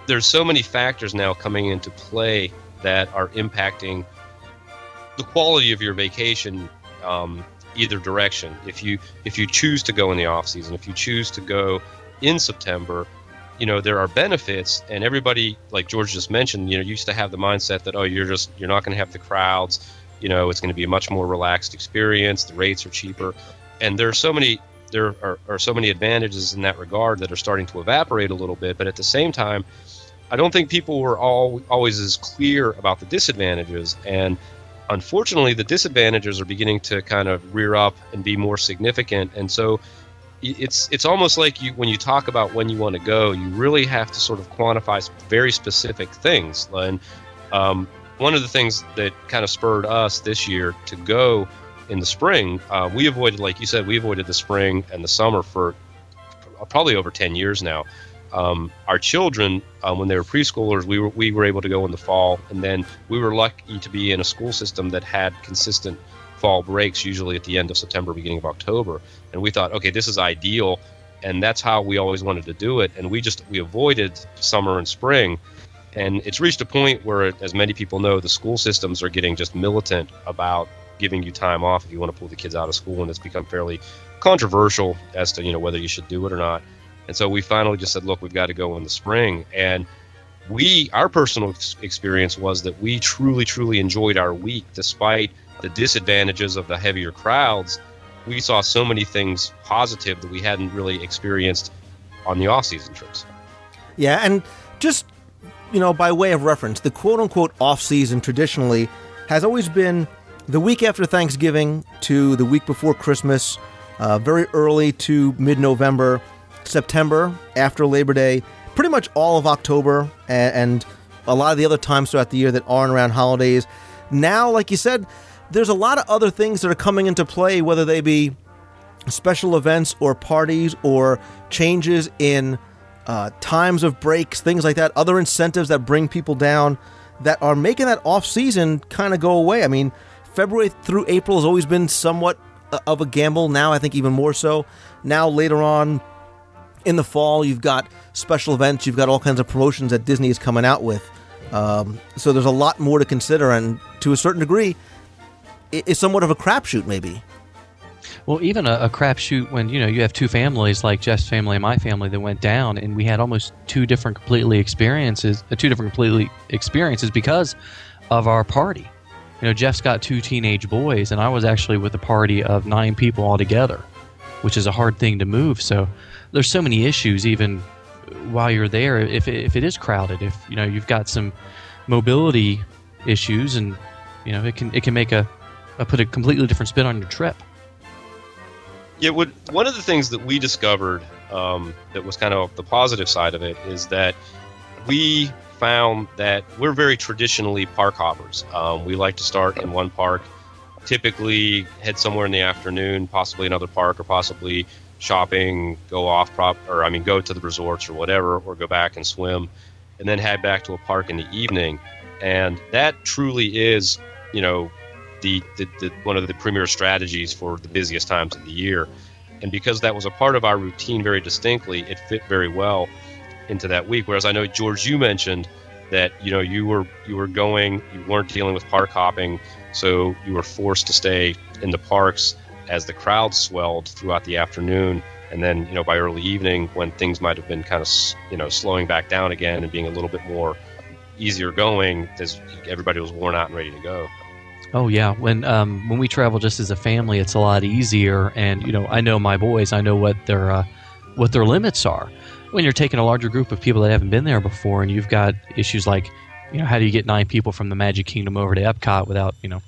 [SPEAKER 11] there's so many factors now coming into play that are impacting the quality of your vacation um, either direction. If you if you choose to go in the off season, if you choose to go in September, you know there are benefits, and everybody like George just mentioned, you know, used to have the mindset that oh you're just you're not going to have the crowds, you know, it's going to be a much more relaxed experience. The rates are cheaper, and there are so many there are, are so many advantages in that regard that are starting to evaporate a little bit. But at the same time, I don't think people were all always as clear about the disadvantages and unfortunately the disadvantages are beginning to kind of rear up and be more significant and so it's it's almost like you when you talk about when you want to go you really have to sort of quantify very specific things and um, one of the things that kind of spurred us this year to go in the spring uh, we avoided like you said we avoided the spring and the summer for probably over 10 years now. Um, our children, um, when they were preschoolers, we were we were able to go in the fall, and then we were lucky to be in a school system that had consistent fall breaks, usually at the end of September, beginning of October. And we thought, okay, this is ideal, and that's how we always wanted to do it. And we just we avoided summer and spring, and it's reached a point where, as many people know, the school systems are getting just militant about giving you time off if you want to pull the kids out of school, and it's become fairly controversial as to you know whether you should do it or not. And so we finally just said, look, we've got to go in the spring. And we, our personal experience was that we truly, truly enjoyed our week despite the disadvantages of the heavier crowds. We saw so many things positive that we hadn't really experienced on the off-season trips.
[SPEAKER 4] Yeah, and just you know, by way of reference, the quote unquote off season traditionally has always been the week after Thanksgiving to the week before Christmas, uh, very early to mid November, September after Labor Day, pretty much all of October, and, and a lot of the other times throughout the year that aren't around holidays. Now, like you said, there's a lot of other things that are coming into play, whether they be special events or parties or changes in uh, times of breaks, things like that, other incentives that bring people down that are making that off season kind of go away. I mean, February through April has always been somewhat uh, of a gamble. Now, I think even more so. Now, later on in the fall, you've got special events, you've got all kinds of promotions that Disney is coming out with. Um, so there's a lot more to consider, and to a certain degree, it's somewhat of a crapshoot, maybe.
[SPEAKER 10] Well, even a, a crapshoot when you know you have two families like Jeff's family and my family that went down, and we had almost two different completely experiences, uh, two different completely experiences because of our party. You know, Jeff's got two teenage boys, and I was actually with a party of nine people altogether, which is a hard thing to move. So there's so many issues even while you're there. If if it is crowded, if you know you've got some mobility issues, and you know it can it can make a, a put a completely different spin on your trip.
[SPEAKER 11] Yeah, what, one of the things that we discovered um, that was kind of the positive side of it is that we found that we're very traditionally park hoppers. Um, we like to start in one park, typically head somewhere in the afternoon, possibly another park, or possibly shopping, go off prop, or I mean, go to the resorts or whatever, or go back and swim, and then head back to a park in the evening. And that truly is, you know, the, the, the one of the premier strategies for the busiest times of the year. And because that was a part of our routine very distinctly, it fit very well into that week. Whereas I know George, you mentioned that you know you were you were going, you weren't dealing with park hopping, so you were forced to stay in the parks as the crowd swelled throughout the afternoon. And then, you know, by early evening, when things might have been kind of, you know, slowing back down again and being a little bit more easier going, as everybody was worn out and ready to go.
[SPEAKER 10] Oh yeah, when um, when we travel just as a family, it's a lot easier. And you know, I know my boys. I know what their uh, what their limits are. When you're taking a larger group of people that haven't been there before, and you've got issues like, you know, how do you get nine people from the Magic Kingdom over to Epcot without you know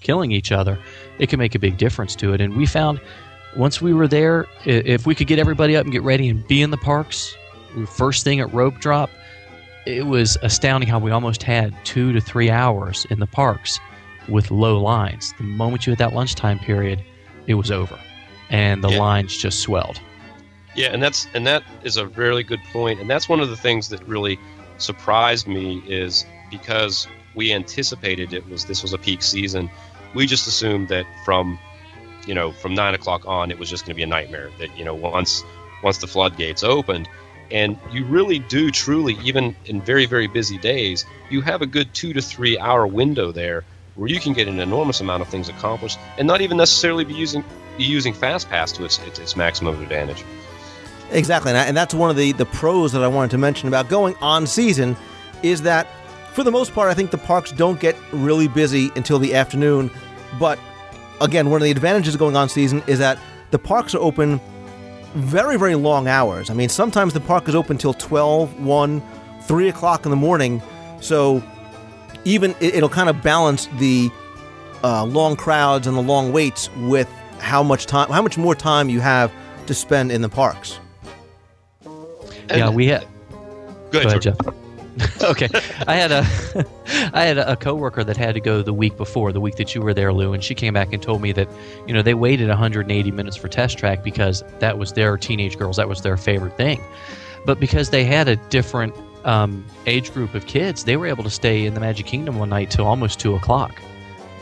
[SPEAKER 10] killing each other? It can make a big difference to it. And we found once we were there, if we could get everybody up and get ready and be in the parks first thing at rope drop, it was astounding how we almost had two to three hours in the parks with low lines. The moment you hit that lunchtime period, it was over, and the
[SPEAKER 11] Yeah.
[SPEAKER 10] lines just swelled.
[SPEAKER 11] Yeah, and that's and that is a really good point, and that's one of the things that really surprised me is because we anticipated it was this was a peak season. We just assumed that from you know from nine o'clock on it was just going to be a nightmare. That you know once once the floodgates opened, and you really do truly even in very very busy days, you have a good two to three hour window there where you can get an enormous amount of things accomplished, and not even necessarily be using be using FastPass to its its, its maximum advantage.
[SPEAKER 4] Exactly, and, I- and that's one of the the pros that I wanted to mention about going on season is that for the most part, I think the parks don't get really busy until the afternoon. But again, one of the advantages of going on season is that the parks are open very, very long hours. I mean, sometimes the park is open till 12, 1, 3 o'clock in the morning. So even it, it'll kind of balance the uh, long crowds and the long waits with how much time, how much more time you have to spend in the parks.
[SPEAKER 10] yeah, we had.
[SPEAKER 11] Go
[SPEAKER 10] ahead, Jeff. [laughs] okay, I had a [laughs] I had a coworker that had to go the week before, the week that you were there, Lou, and she came back and told me that you know they waited 180 minutes for test track because that was their teenage girls, that was their favorite thing. But because they had a different um, age group of kids, they were able to stay in the Magic Kingdom one night till almost two o'clock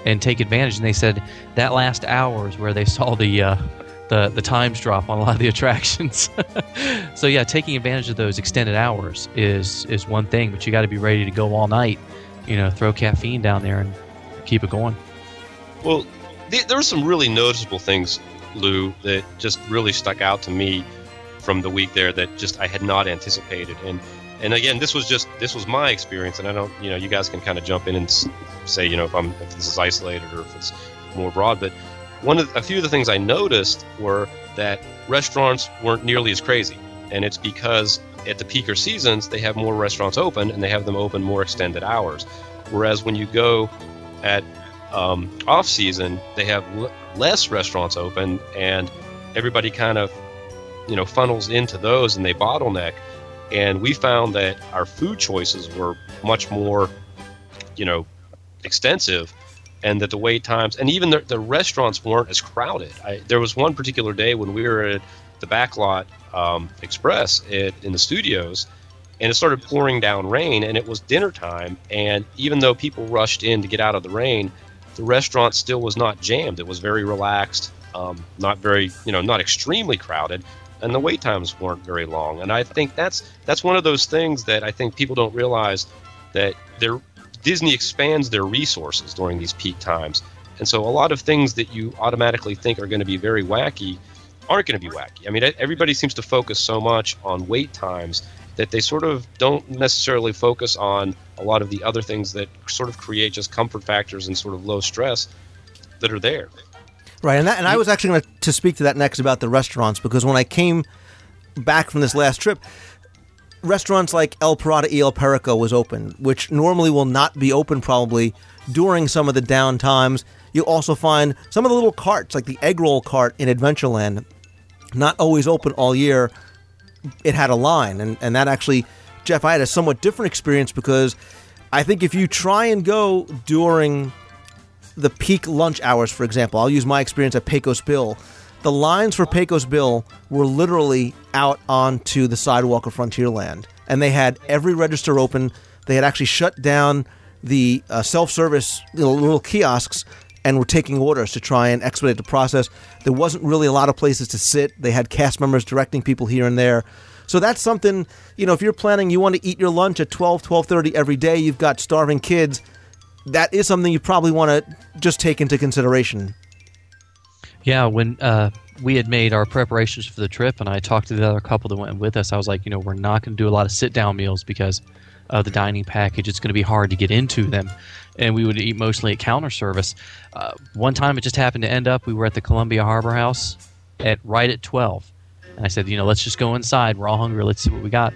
[SPEAKER 10] and take advantage. And they said that last hour is where they saw the uh, the the times drop on a lot of the [laughs] attractions. [laughs] so yeah, taking advantage of those extended hours is is one thing, but you got to be ready to go all night. You know, throw caffeine down there and keep it going.
[SPEAKER 11] Well, th- there were some really noticeable things, Lou, that just really stuck out to me from the week there that just I had not anticipated. And and again, this was just this was my experience, and I don't, you know, you guys can kind of jump in and say, you know, if I'm if this is isolated or if it's more broad. But one of a few of the things I noticed were that restaurants weren't nearly as crazy, and it's because at the peak peaker seasons they have more restaurants open and they have them open more extended hours. Whereas when you go at um, off season, they have l- less restaurants open, and everybody kind of, you know, funnels into those, and they bottleneck. And we found that our food choices were much more, you know, extensive, and that the wait times and even the, the restaurants weren't as crowded. I, there was one particular day when we were at the backlot um, express it, in the studios and it started pouring down rain and it was dinner time and even though people rushed in to get out of the rain the restaurant still was not jammed it was very relaxed um, not very you know not extremely crowded and the wait times weren't very long. And i think that's that's one of those things that i think people don't realize that disney expands their resources during these peak times. And so a lot of things that you automatically think are going to be very wacky aren't going to be wacky. I mean everybody seems to focus so much on wait times that they sort of don't necessarily focus on a lot of the other things that sort of create just comfort factors and sort of low stress that are there.
[SPEAKER 4] Right, and that, and I was actually going to speak to that next about the restaurants because when I came back from this last trip, restaurants like El Pirata y El Perico was open, which normally will not be open probably during some of the down times. You'll also find some of the little carts, like the egg roll cart in Adventureland, not always open all year. It had a line, and, and that actually, Jeff, I had a somewhat different experience because I think if you try and go during the peak lunch hours, for example, I'll use my experience at Pecos Bill. The lines for Pecos Bill were literally out onto the sidewalk of Frontierland, and they had every register open. They had actually shut down the uh, self-service little, little kiosks and were taking orders to try and expedite the process. There wasn't really a lot of places to sit. They had cast members directing people here and there. So that's something, you know, if you're planning you want to eat your lunch at 12, 12:30 every day, you've got starving kids, that is something you probably want to just take into consideration.
[SPEAKER 10] Yeah, when uh, we had made our preparations for the trip, and I talked to the other couple that went with us, I was like, you know, we're not going to do a lot of sit down meals because of the dining package. It's going to be hard to get into them, and we would eat mostly at counter service. Uh, one time, it just happened to end up we were at the Columbia Harbor House at right at twelve, and I said, you know, let's just go inside. We're all hungry. Let's see what we got.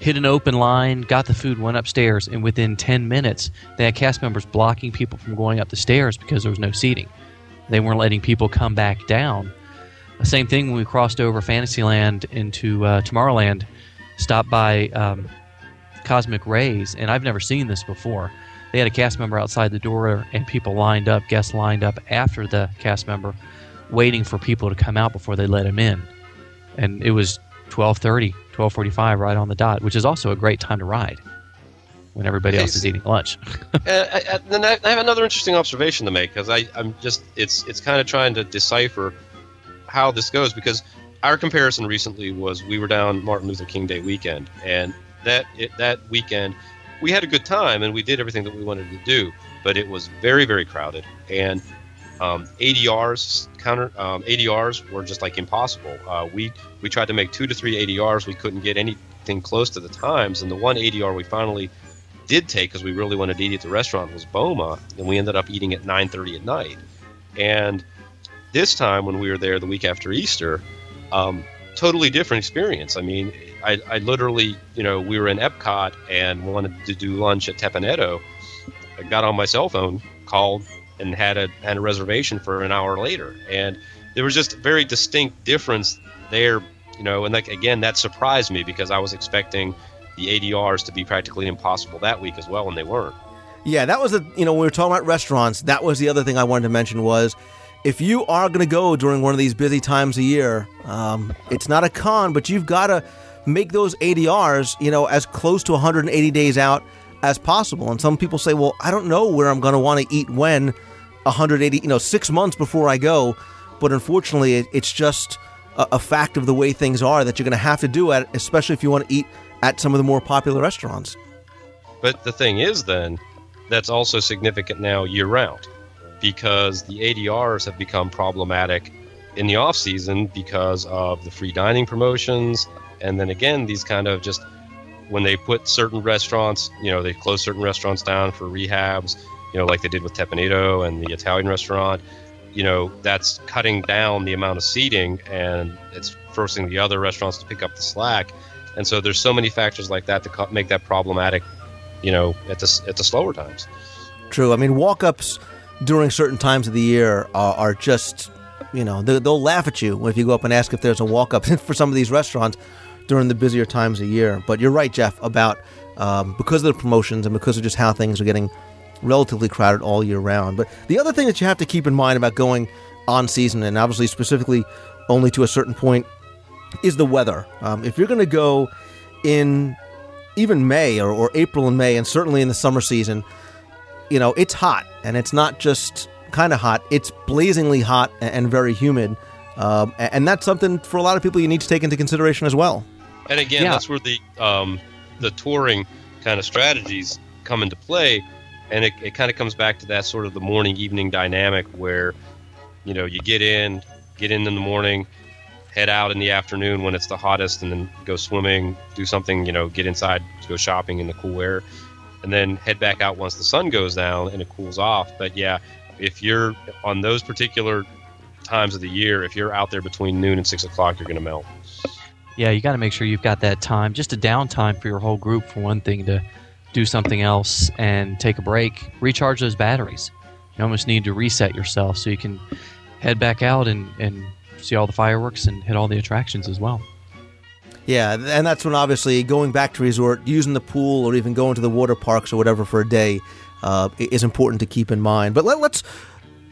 [SPEAKER 10] Hit an open line, got the food, went upstairs, and within 10 minutes, they had cast members blocking people from going up the stairs because there was no seating. They weren't letting people come back down. The same thing when we crossed over Fantasyland into uh, Tomorrowland, stopped by um, Cosmic Rays, and I've never seen this before. They had a cast member outside the door, and people lined up, guests lined up after the cast member, waiting for people to come out before they let him in. And it was 12:30, 12:45, right on the dot, which is also a great time to ride when everybody else is eating lunch. [laughs]
[SPEAKER 11] uh, I, then I, I have another interesting observation to make because I'm just it's it's kind of trying to decipher how this goes because our comparison recently was we were down Martin Luther King Day weekend and that it, that weekend we had a good time and we did everything that we wanted to do but it was very very crowded and um, ADRs counter um, ADRs were just like impossible. Uh, we we tried to make two to three ADRs. We couldn't get anything close to the times, and the one ADR we finally did take because we really wanted to eat at the restaurant was Boma, and we ended up eating at 9:30 at night. And this time when we were there the week after Easter, um, totally different experience. I mean, I, I literally, you know, we were in Epcot and wanted to do lunch at Teppan Edo. I got on my cell phone, called, and had a had a reservation for an hour later. And there was just a very distinct difference there, you know. And like again, that surprised me because I was expecting the ADRs to be practically impossible that week as well, and they weren't.
[SPEAKER 4] Yeah, that was the you know when we were talking about restaurants. That was the other thing I wanted to mention was if you are going to go during one of these busy times a year, um, it's not a con, but you've got to make those ADRs you know as close to 180 days out as possible. And some people say, well, I don't know where I'm going to want to eat when 180 you know six months before I go. But unfortunately, it, it's just a, a fact of the way things are that you're going to have to do it, especially if you want to eat at some of the more popular restaurants.
[SPEAKER 11] But the thing is, then, that's also significant now year round because the ADRs have become problematic in the off season because of the free dining promotions. And then again, these kind of just when they put certain restaurants, you know, they close certain restaurants down for rehabs, you know, like they did with Teppan Edo and the Italian restaurant, you know, that's cutting down the amount of seating and it's forcing the other restaurants to pick up the slack. And so there's so many factors like that to make that problematic, you know, at the, at the slower times.
[SPEAKER 4] True. I mean, walk ups during certain times of the year are, are just, you know, they, they'll laugh at you if you go up and ask if there's a walk up [laughs] for some of these restaurants during the busier times of year. But you're right, Jeff, about um, because of the promotions and because of just how things are getting relatively crowded all year round. But the other thing that you have to keep in mind about going on season, and obviously specifically only to a certain point is the weather. Um, if you're going to go in even May or, or April and May, and certainly in the summer season, you know, it's hot and it's not just kind of hot, it's blazingly hot and, and very humid. Um, a- and that's something for a lot of people you need to take into consideration as well.
[SPEAKER 11] And again,
[SPEAKER 4] Yeah.
[SPEAKER 11] that's where the um, the touring kind of strategies come into play, and it, it kind of comes back to that sort of the morning evening dynamic where, you know, you get in, get in in the morning, head out in the afternoon when it's the hottest, and then go swimming, do something, you know, get inside, go shopping in the cool air, and then head back out once the sun goes down and it cools off. But yeah, if you're on those particular times of the year, if you're out there between noon and six o'clock, you're going to melt.
[SPEAKER 10] Yeah, you got to make sure you've got that time, just a downtime for your whole group, for one thing, to do something else and take a break, recharge those batteries. You almost need to reset yourself so you can head back out and, and see all the fireworks and hit all the attractions as well.
[SPEAKER 4] Yeah, and that's when obviously going back to resort, using the pool, or even going to the water parks or whatever for a day uh, is important to keep in mind. But let, let's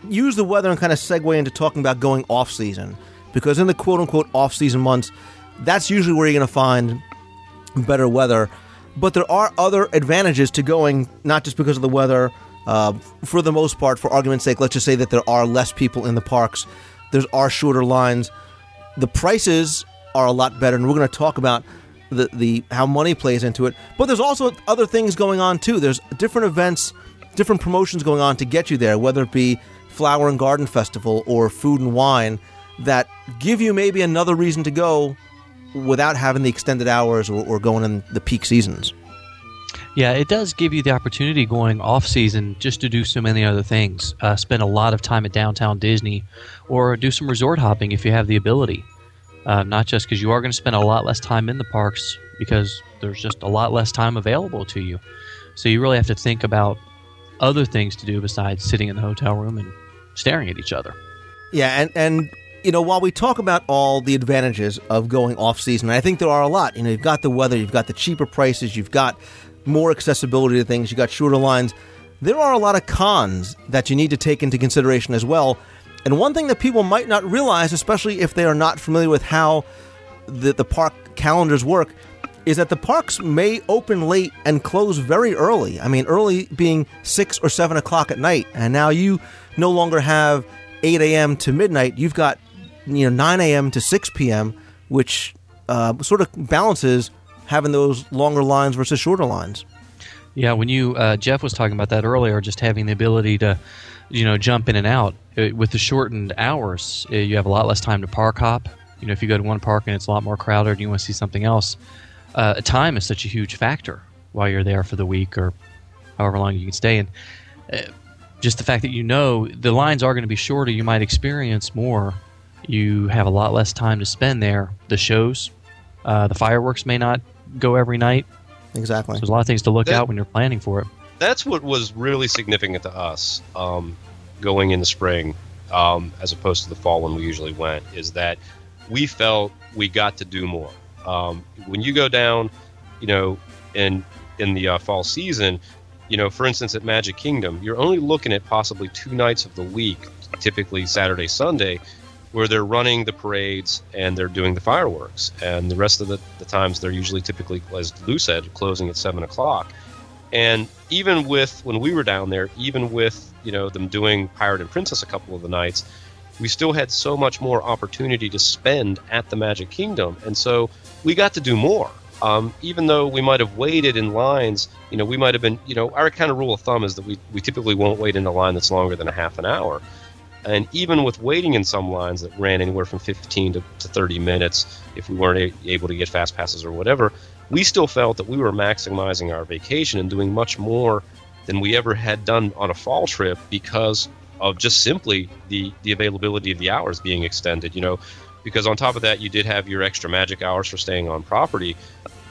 [SPEAKER 4] use the weather and kind of segue into talking about going off season, because in the quote unquote off season months, that's usually where you're going to find better weather. But there are other advantages to going, not just because of the weather. Uh, for the most part, for argument's sake, let's just say that there are less people in the parks. There's are shorter lines. The prices are a lot better, and we're going to talk about the, the how money plays into it. But there's also other things going on too. There's different events, different promotions going on to get you there, whether it be Flower and Garden Festival or Food and Wine, that give you maybe another reason to go without having the extended hours or, or going in the peak seasons.
[SPEAKER 10] Yeah, it does give you the opportunity going off season just to do so many other things. Uh, spend a lot of time at downtown Disney, or do some resort hopping if you have the ability. Uh, not just because you are going to spend a lot less time in the parks because there's just a lot less time available to you. So you really have to think about other things to do besides sitting in the hotel room and staring at each other.
[SPEAKER 4] Yeah, and and you know, while we talk about all the advantages of going off season, I think there are a lot. You know, you've got the weather, you've got the cheaper prices, you've got more accessibility to things, you've got shorter lines. There are a lot of cons that you need to take into consideration as well. And one thing that people might not realize, especially if they are not familiar with how the, the park calendars work, is that the parks may open late and close very early. I mean, early being six or seven o'clock at night, and now you no longer have 8 a.m. to midnight. You've got you know 9 a.m. to 6 p.m., which uh, sort of balances having those longer lines versus shorter lines.
[SPEAKER 10] Yeah, when you uh, Jeff was talking about that earlier, just having the ability to, you know, jump in and out uh, with the shortened hours, uh, you have a lot less time to park hop. You know, if you go to one park and it's a lot more crowded, and you want to see something else. Uh, time is such a huge factor while you're there for the week or however long you can stay. And uh, just the fact that you know the lines are going to be shorter, you might experience more. You have a lot less time to spend there. The shows, uh, the fireworks may not go every night.
[SPEAKER 4] Exactly.
[SPEAKER 10] So there's a lot of things to look
[SPEAKER 11] That-
[SPEAKER 10] out when you're planning for it.
[SPEAKER 11] that's what was really significant to us um, going in the spring um, as opposed to the fall when we usually went is that we felt we got to do more um, when you go down you know in in the uh, fall season you know for instance at magic kingdom you're only looking at possibly two nights of the week typically saturday sunday where they're running the parades and they're doing the fireworks and the rest of the, the times they're usually typically as lou said closing at 7 o'clock and even with when we were down there, even with you know them doing Pirate and Princess a couple of the nights, we still had so much more opportunity to spend at the Magic Kingdom, and so we got to do more. Um, even though we might have waited in lines, you know, we might have been, you know, our kind of rule of thumb is that we, we typically won't wait in a line that's longer than a half an hour. And even with waiting in some lines that ran anywhere from 15 to, to 30 minutes, if we weren't a- able to get fast passes or whatever, we still felt that we were maximizing our vacation and doing much more than we ever had done on a fall trip because of just simply the, the availability of the hours being extended. You know, because on top of that, you did have your extra magic hours for staying on property.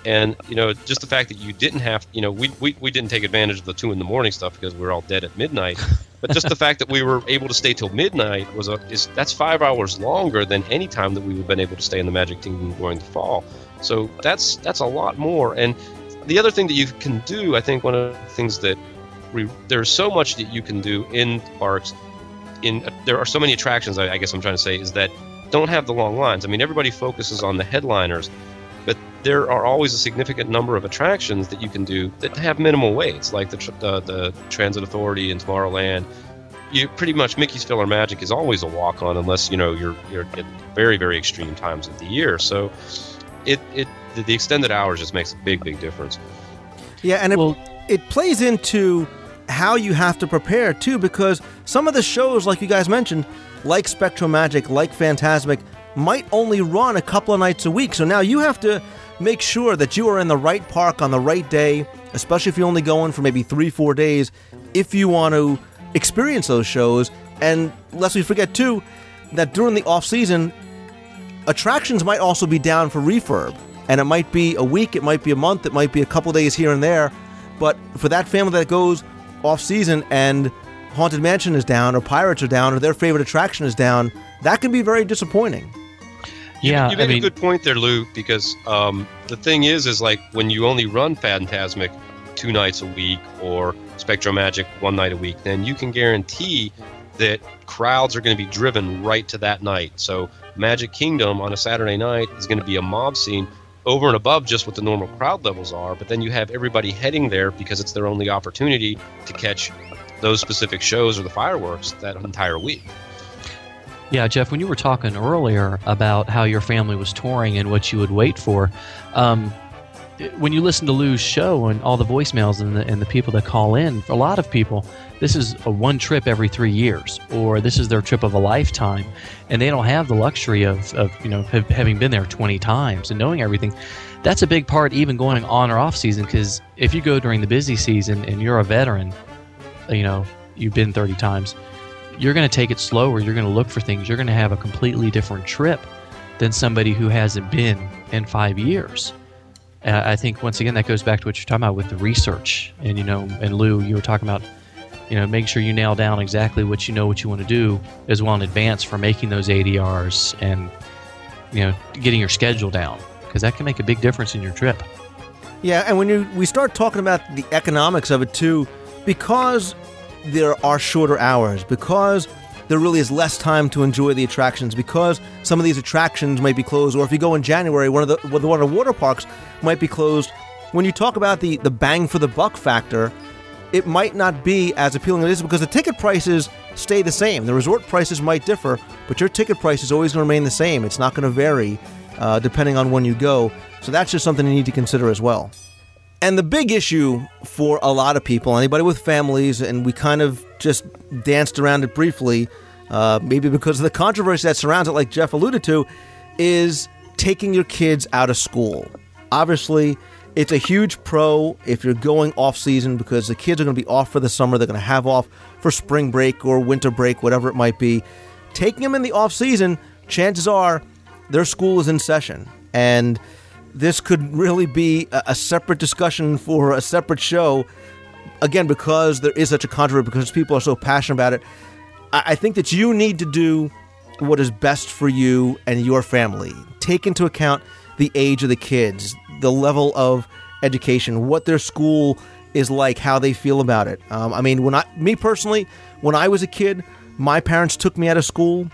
[SPEAKER 11] And you know, just the fact that you didn't have, you know, we, we, we didn't take advantage of the two in the morning stuff because we were all dead at midnight. [laughs] But just the fact that we were able to stay till midnight was a is that's five hours longer than any time that we would have been able to stay in the Magic Kingdom during the fall. So that's that's a lot more. And the other thing that you can do, I think, one of the things that we, there's so much that you can do in parks. In there are so many attractions. I, I guess I'm trying to say is that don't have the long lines. I mean, everybody focuses on the headliners, there are always a significant number of attractions that you can do that have minimal waits, like the tr- the, the Transit Authority in Tomorrowland. You pretty much Mickey's PhilharMagic is always a walk on, unless you know you're you're at very very extreme times of the year. So, it it the, the extended hours just makes a big big difference.
[SPEAKER 4] Yeah, and it, it plays into how you have to prepare too, because some of the shows, like you guys mentioned, like SpectroMagic, like Fantasmic, might only run a couple of nights a week. So now you have to make sure that you are in the right park on the right day, especially if you're only going for maybe three, four days, if you want to experience those shows. And lest we forget too, that during the off season, attractions might also be down for refurb. And it might be a week, it might be a month, it might be a couple days here and there. But for that family that goes off season and Haunted Mansion is down, or Pirates are down, or their favorite attraction is down, that can be very disappointing.
[SPEAKER 10] Yeah,
[SPEAKER 11] you made
[SPEAKER 10] I mean,
[SPEAKER 11] a good point there, Lou. Because um, the thing is, is like when you only run Fantasmic two nights a week or SpectroMagic one night a week, then you can guarantee that crowds are going to be driven right to that night. So Magic Kingdom on a Saturday night is going to be a mob scene over and above just what the normal crowd levels are. But then you have everybody heading there because it's their only opportunity to catch those specific shows or the fireworks that entire week.
[SPEAKER 10] Yeah, Jeff, when you were talking earlier about how your family was touring and what you would wait for, um, when you listen to Lou's show and all the voicemails and the, and the people that call in, for a lot of people, this is a one trip every three years, or this is their trip of a lifetime, and they don't have the luxury of, of you know have, having been there 20 times and knowing everything. That's a big part, even going on or off season, because if you go during the busy season and you're a veteran, you know you've been 30 times, you're going to take it slower. You're going to look for things. You're going to have a completely different trip than somebody who hasn't been in five years. Uh, I think once again that goes back to what you're talking about with the research, and you know, and Lou, you were talking about, you know, making sure you nail down exactly what you know what you want to do as well in advance for making those ADRs and you know getting your schedule down because that can make a big difference in your trip.
[SPEAKER 4] Yeah, and when you we start talking about the economics of it too, because there are shorter hours, because there really is less time to enjoy the attractions, because some of these attractions might be closed, or if you go in January, one of the one of the water parks might be closed. When you talk about the the bang for the buck factor, it might not be as appealing as it is because the ticket prices stay the same. The resort prices might differ, but your ticket price is always going to remain the same. It's not going to vary uh, depending on when you go. So that's just something you need to consider as well. And the big issue for a lot of people, anybody with families, and we kind of just danced around it briefly, uh, maybe because of the controversy that surrounds it, like Jeff alluded to, is taking your kids out of school. Obviously, it's a huge pro if you're going off season because the kids are going to be off for the summer. They're going to have off for spring break or winter break, whatever it might be. Taking them in the off season, chances are their school is in session. And this could really be a, a separate discussion for a separate show. Again, because there is such a controversy, because people are so passionate about it. I, I think that you need to do what is best for you and your family. Take into account the age of the kids, the level of education, what their school is like, how they feel about it. Um, I mean, when I, me personally, when I was a kid, my parents took me out of school.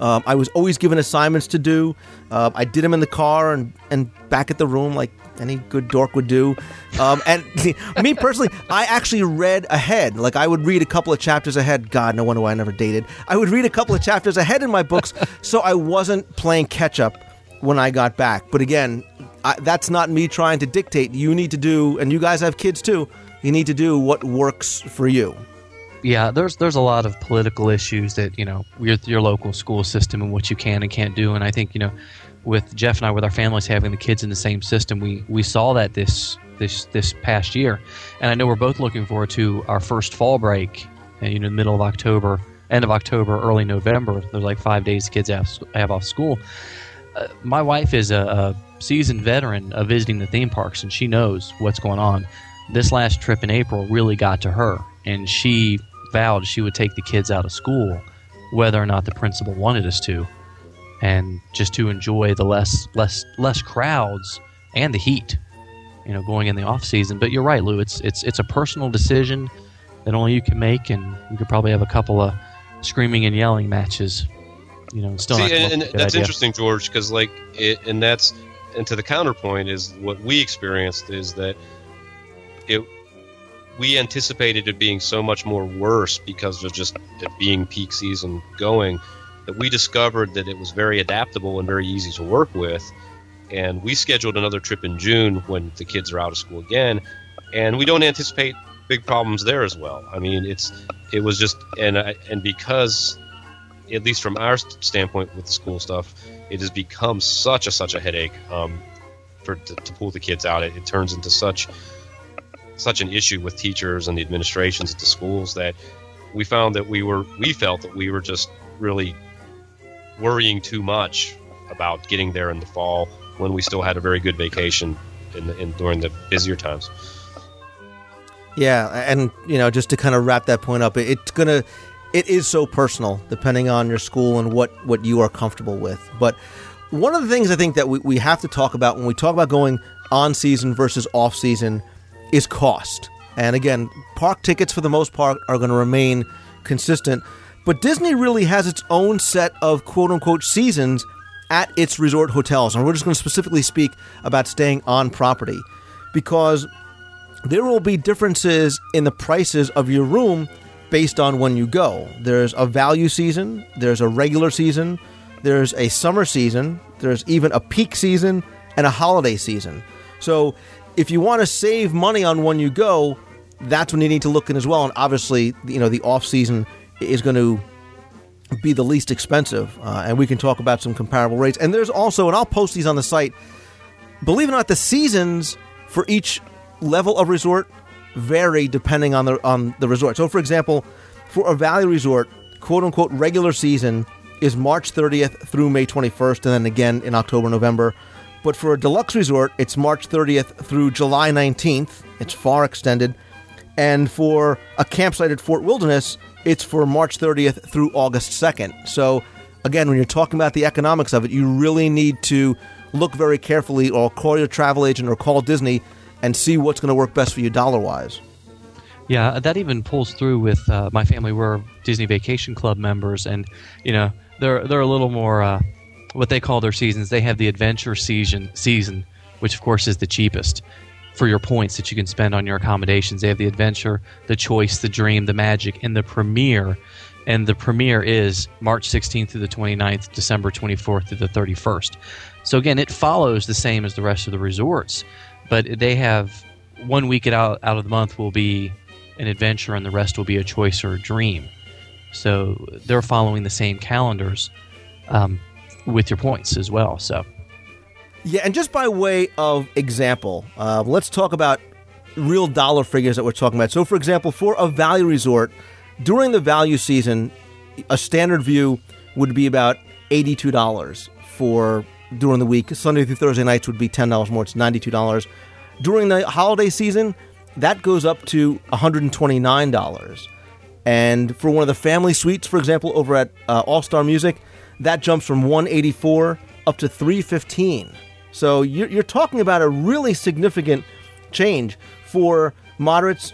[SPEAKER 4] Um, I was always given assignments to do. Uh, I did them in the car and, and back at the room, like any good dork would do. Um, and [laughs] me personally, I actually read ahead. Like I would read a couple of chapters ahead. God, no wonder why I never dated. I would read a couple of chapters ahead in my books, [laughs] so I wasn't playing catch up when I got back. But again, I, that's not me trying to dictate. You need to do, and you guys have kids too. You need to do what works for you.
[SPEAKER 10] Yeah, there's there's a lot of political issues that you know with your local school system and what you can and can't do, and I think you know with Jeff and I with our families having the kids in the same system, we we saw that this this this past year, and I know we're both looking forward to our first fall break, and you know middle of October, end of October, early November. There's like five days kids have have off school. Uh, my wife is a, a seasoned veteran of visiting the theme parks, and she knows what's going on. This last trip in April really got to her, and she vowed she would take the kids out of school, whether or not the principal wanted us to, and just to enjoy the less less less crowds and the heat, you know, going in the off season. But you're right, Lou. It's it's it's a personal decision that only you can make, and you could probably have a couple of screaming and yelling matches. you know, still
[SPEAKER 11] See, and, and
[SPEAKER 10] with a good
[SPEAKER 11] that's
[SPEAKER 10] idea.
[SPEAKER 11] interesting, George, because like it, and that's and to the counterpoint is what we experienced is that it we anticipated it being so much more worse because of just it being peak season going that we discovered that it was very adaptable and very easy to work with. And we scheduled another trip in June when the kids are out of school again. And we don't anticipate big problems there as well. I mean it's it was just and I, and because at least from our standpoint with the school stuff it has become such a such a headache um, for to, to pull the kids out. It, it turns into such such an issue with teachers and the administrations at the schools that we found that we were we felt that we were just really worrying too much about getting there in the fall when we still had a very good vacation in, the, in during the busier times.
[SPEAKER 4] Yeah, and you know, just to kind of wrap that point up, it's gonna, it is so personal depending on your school and what what you are comfortable with. But one of the things I think that we, we have to talk about when we talk about going on season versus off season is cost. And again, park tickets for the most part are going to remain consistent, but Disney really has its own set of quote unquote seasons at its resort hotels. And we're just going to specifically speak about staying on property because there will be differences in the prices of your room based on when you go. There's a value season, there's a regular season, there's a summer season, there's even a peak season and a holiday season. So if you want to save money on when you go, that's when you need to look in as well. And obviously, you know, the off season is going to be the least expensive. Uh, and we can talk about some comparable rates. And there's also, and I'll post these on the site, believe it or not, the seasons for each level of resort vary depending on the on the resort. So, for example, for a Valley resort, quote unquote regular season is March 30th through May 21st, and then again in October, November. But for a deluxe resort, it's March 30th through July 19th. It's far extended. And for a campsite at Fort Wilderness, it's for March 30th through August 2nd. So, again, when you're talking about the economics of it, you really need to look very carefully or call your travel agent or call Disney and see what's going to work best for you dollar wise.
[SPEAKER 10] Yeah, that even pulls through with uh, my family. We're Disney Vacation Club members, and you know they're they're a little more uh, what they call their seasons. They have the adventure season season, which of course is the cheapest for your points that you can spend on your accommodations. They have the adventure, the choice, the dream, the magic, and the premiere. And the premiere is March 16th through the 29th, December 24th through the 31st. So again, it follows the same as the rest of the resorts, but they have one week out out of the month will be an adventure, and the rest will be a choice or a dream. So they're following the same calendars um, with your points as well. So
[SPEAKER 4] Yeah, and just by way of example, uh, let's talk about real dollar figures that we're talking about. So, for example, for a value resort, during the value season, a standard view would be about eighty-two dollars for during the week. Sunday through Thursday nights would be ten dollars more. It's ninety-two dollars. During the holiday season, that goes up to one hundred and twenty-nine dollars. And for one of the family suites, for example, over at uh, All Star Music, that jumps from 184 up to 315. So you're, you're talking about a really significant change for moderates.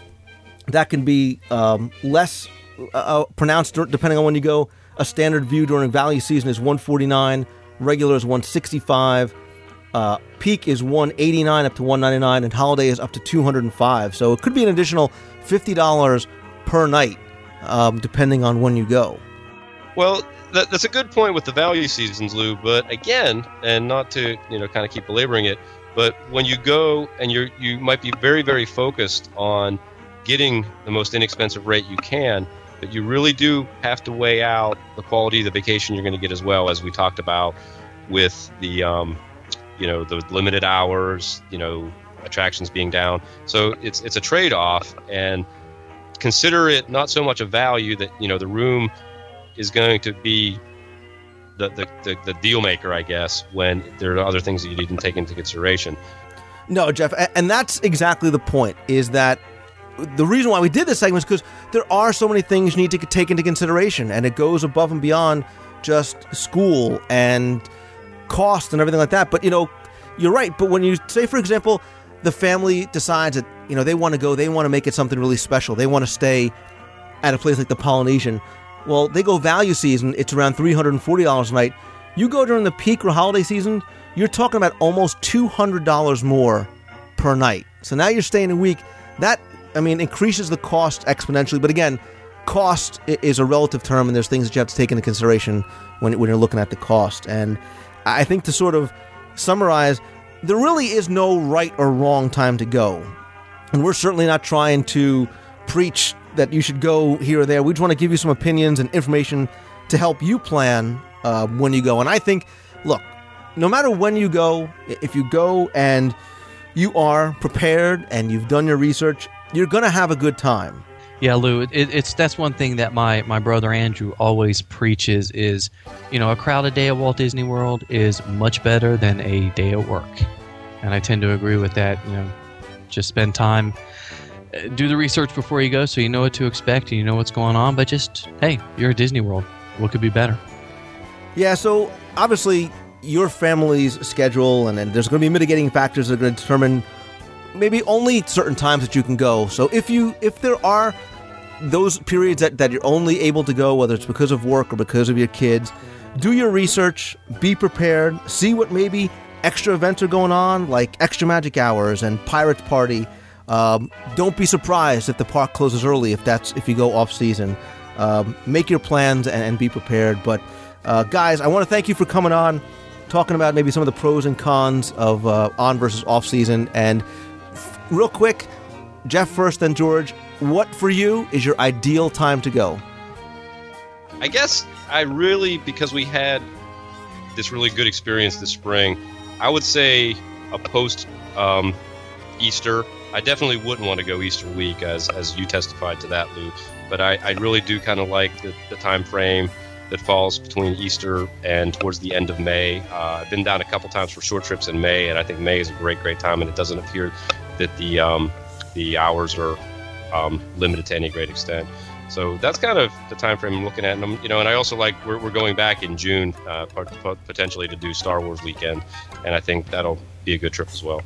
[SPEAKER 4] That can be um, less uh, pronounced depending on when you go. A standard view during value season is 149, regular is 165, uh, peak is 189 up to 199, and holiday is up to 205. So it could be an additional $50 per night, um, depending on when you go.
[SPEAKER 11] Well, that, that's a good point with the value seasons, Lou. But again, and not to you know kind of keep belaboring it, but when you go and you you might be very very focused on getting the most inexpensive rate you can, but you really do have to weigh out the quality of the vacation you're going to get as well as we talked about with the um, you know the limited hours, you know attractions being down. So it's it's a trade off and consider it not so much a value that you know the room is going to be the, the, the, the deal maker, I guess, when there are other things that you need to take into consideration.
[SPEAKER 4] No, Jeff, and that's exactly the point. Is that the reason why we did this segment is because there are so many things you need to take into consideration, and it goes above and beyond just school and cost and everything like that. But you know, you're right. But when you say, for example, the family decides that you know they want to go, they want to make it something really special, they want to stay at a place like the Polynesian. Well, they go value season, it's around $340 a night. You go during the peak or holiday season, you're talking about almost $200 more per night. So now you're staying a week. That, I mean, increases the cost exponentially. But again, cost is a relative term, and there's things that you have to take into consideration when, when you're looking at the cost. And I think to sort of summarize, there really is no right or wrong time to go. And we're certainly not trying to preach that you should go here or there. We just want to give you some opinions and information to help you plan uh, when you go. And I think, look, no matter when you go, if you go and you are prepared and you've done your research, you're going to have a good time.
[SPEAKER 10] Yeah, Lou, it, it's that's one thing that my my brother Andrew always preaches is, you know, a crowded day at Walt Disney World is much better than a day at work, and I tend to agree with that. You know, just spend time, do the research before you go, so you know what to expect and you know what's going on. But just hey, you're at Disney World. What could be better?
[SPEAKER 4] Yeah, so obviously your family's schedule and, and there's going to be mitigating factors that are going to determine maybe only certain times that you can go. So if you if there are those periods that, that you're only able to go, whether it's because of work or because of your kids, do your research, be prepared, see what maybe extra events are going on, like extra magic hours and pirate Party. Um, don't be surprised if the park closes early if that's if you go off season. Um, make your plans and, and be prepared. But uh, guys, I want to thank you for coming on, talking about maybe some of the pros and cons of uh, on versus off season. And f- real quick, Jeff first, then George. What for you is your ideal time to go?
[SPEAKER 11] I guess I really because we had this really good experience this spring. I would say a post um, Easter. I definitely wouldn't want to go Easter week, as as you testified to that, Lou. But I, I really do kind of like the, the time frame that falls between Easter and towards the end of May. Uh, I've been down a couple times for short trips in May, and I think May is a great, great time. And it doesn't appear that the um, the hours are um, limited to any great extent. So that's kind of the time frame I'm looking at, and I'm, you know, and I also like we're, we're going back in June, uh, pot- pot- potentially to do Star Wars weekend, and I think that'll be a good trip as well.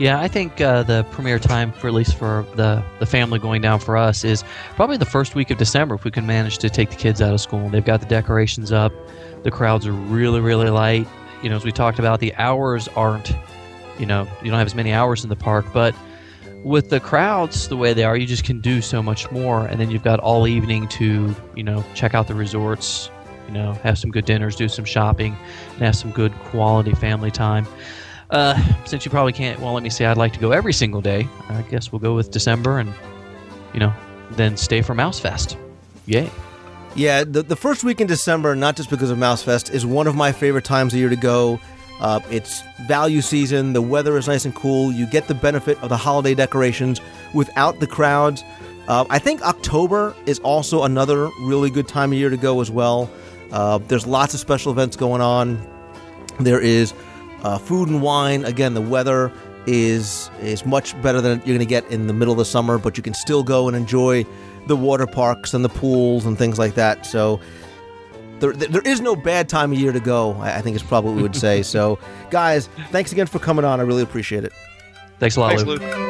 [SPEAKER 10] Yeah, I think uh, the premier time, for at least for the the family going down for us, is probably the first week of December. If we can manage to take the kids out of school, they've got the decorations up, the crowds are really really light. You know, as we talked about, the hours aren't, you know, you don't have as many hours in the park, but with the crowds the way they are, you just can do so much more. And then you've got all evening to, you know, check out the resorts, you know, have some good dinners, do some shopping, and have some good quality family time. Uh, since you probably can't, well, let me say I'd like to go every single day. I guess we'll go with December and, you know, then stay for Mouse Fest. Yay.
[SPEAKER 4] Yeah, the, the first week in December, not just because of Mouse Fest, is one of my favorite times of year to go. Uh, it's value season. The weather is nice and cool. You get the benefit of the holiday decorations without the crowds. Uh, I think October is also another really good time of year to go as well. Uh, there's lots of special events going on. There is uh, food and wine. Again, the weather is is much better than you're going to get in the middle of the summer, but you can still go and enjoy the water parks and the pools and things like that. So there, there is no bad time of year to go. I I think is probably what we would say. [laughs] so, guys, thanks again for coming on. I really appreciate it.
[SPEAKER 10] Thanks a lot,
[SPEAKER 11] Thanks,
[SPEAKER 10] Lou.
[SPEAKER 11] Lou.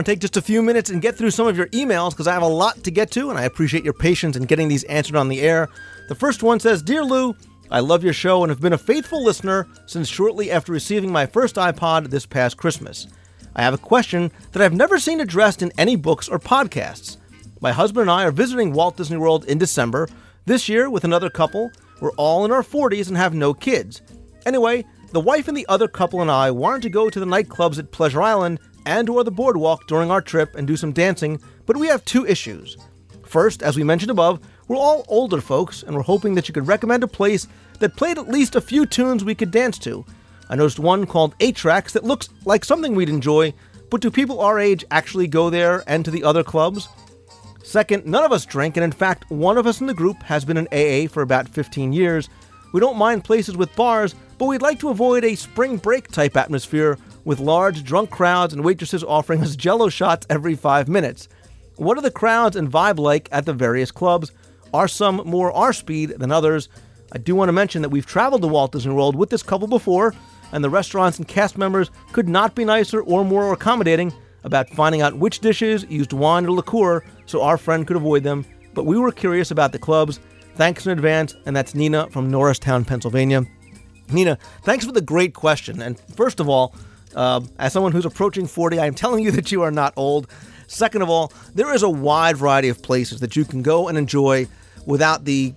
[SPEAKER 4] To take just a few minutes and get through some of your emails because I have a lot to get to, and I appreciate your patience in getting these answered on the air. The first one says Dear Lou, I love your show and have been a faithful listener since shortly after receiving my first iPod this past Christmas. I have a question that I've never seen addressed in any books or podcasts. My husband and I are visiting Walt Disney World in December. This year, with another couple, we're all in our 40s and have no kids. Anyway, the wife and the other couple and I wanted to go to the nightclubs at Pleasure Island and or the boardwalk during our trip and do some dancing, but we have two issues. First, as we mentioned above, we're all older folks, and we're hoping that you could recommend a place that played at least a few tunes we could dance to. I noticed one called 8 Tracks that looks like something we'd enjoy, but do people our age actually go there and to the other clubs? Second, none of us drink, and in fact, one of us in the group has been in AA for about 15 years. We don't mind places with bars, but we'd like to avoid a spring break type atmosphere with large drunk crowds and waitresses offering us jello shots every five minutes. What are the crowds and vibe like at the various clubs? Are some more our speed than others? I do want to mention that we've traveled to Walt Disney World with this couple before, and the restaurants and cast members could not be nicer or more accommodating about finding out which dishes used wine or liqueur so our friend could avoid them. But we were curious about the clubs. Thanks in advance, and that's Nina from Norristown, Pennsylvania. Nina, thanks for the great question. And first of all, uh, as someone who's approaching 40, I am telling you [laughs] that you are not old. Second of all, there is a wide variety of places that you can go and enjoy without the,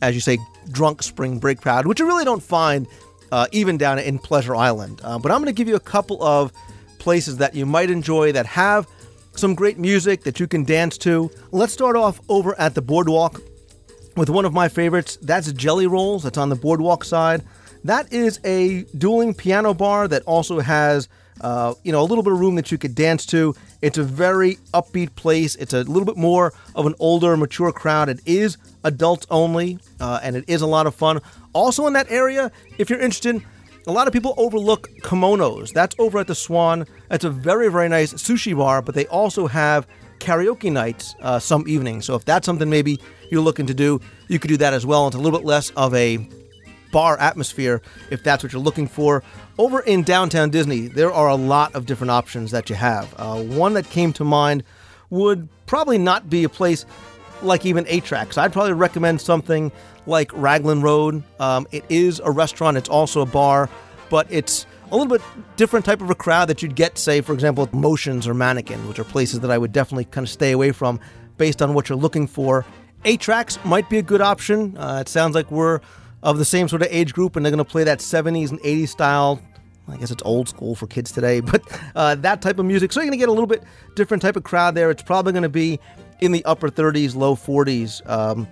[SPEAKER 4] as you say, drunk spring break crowd, which you really don't find uh, even down in Pleasure Island. Uh, but I'm going to give you a couple of places that you might enjoy that have some great music that you can dance to. Let's start off over at the boardwalk with one of my favorites. That's Jelly Rolls. That's on the boardwalk side. That is a dueling piano bar that also has, uh, you know, a little bit of room that you could dance to. It's a very upbeat place. It's a little bit more of an older, mature crowd. It is adults only, uh, and it is a lot of fun. Also in that area, if you're interested, a lot of people overlook kimonos. That's over at the Swan. That's a very, very nice sushi bar, but they also have karaoke nights uh, some evenings. So if that's something maybe you're looking to do, you could do that as well. It's a little bit less of a bar atmosphere if that's what you're looking for. Over in downtown Disney, there are a lot of different options that you have. Uh, one that came to mind would probably not be a place like even 8 Tracks. I'd probably recommend something like Raglan Road. Um, it is a restaurant, it's also a bar, but it's a little bit different type of a crowd that you'd get, say, for example, Motions or Mannequin, which are places that I would definitely kind of stay away from based on what you're looking for. 8 Tracks might be a good option. Uh, it sounds like we're of the same sort of age group, and they're going to play that 70s and 80s style. I guess it's old school for kids today, [laughs] but uh, that type of music. So you're going to get a little bit different type of crowd there. It's probably going to be in the upper 30s, low 40s, um,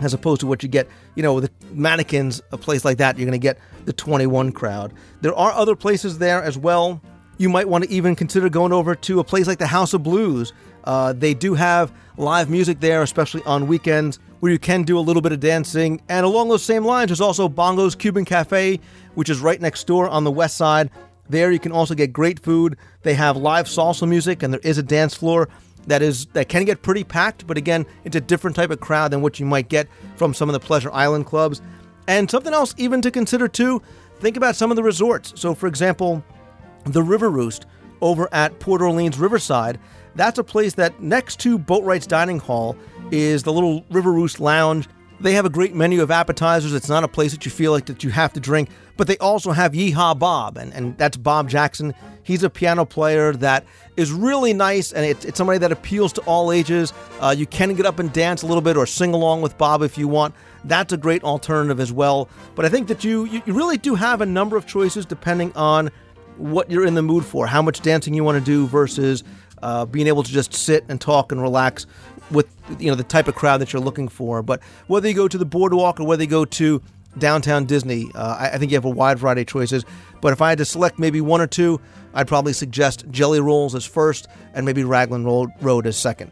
[SPEAKER 4] as opposed to what you get, you know, with the mannequins, a place like that, you're going to get the 21 crowd. There are other places there as well. You might want to even consider going over to a place like the House of Blues. Uh, they do have live music there, especially on weekends, where you can do a little bit of dancing. And along those same lines, there's also Bongo's Cuban Cafe, which is right next door on the west side. There, you can also get great food. They have live salsa music, and there is a dance floor that is that can get pretty packed, but again, it's a different type of crowd than what you might get from some of the Pleasure Island clubs. And something else even to consider too, think about some of the resorts. So for example, the River Roost over at Port Orleans Riverside, that's a place that next to Boatwright's Dining Hall is the little River Roost Lounge. They have a great menu of appetizers. It's not a place that you feel like that you have to drink, but they also have Yeehaw Bob, and, and that's Bob Jackson. He's a piano player that is really nice, and it, it's somebody that appeals to all ages. Uh, you can get up and dance a little bit or sing along with Bob if you want. That's a great alternative as well. But I think that you, you really do have a number of choices depending on what you're in the mood for, how much dancing you want to do versus uh, being able to just sit and talk and relax with you know the type of crowd that you're looking for. But whether you go to the boardwalk or whether you go to downtown Disney, uh, I, I, think you have a wide variety of choices. But if I had to select maybe one or two, I'd probably suggest Jelly Rolls as first and maybe Raglan Road as second.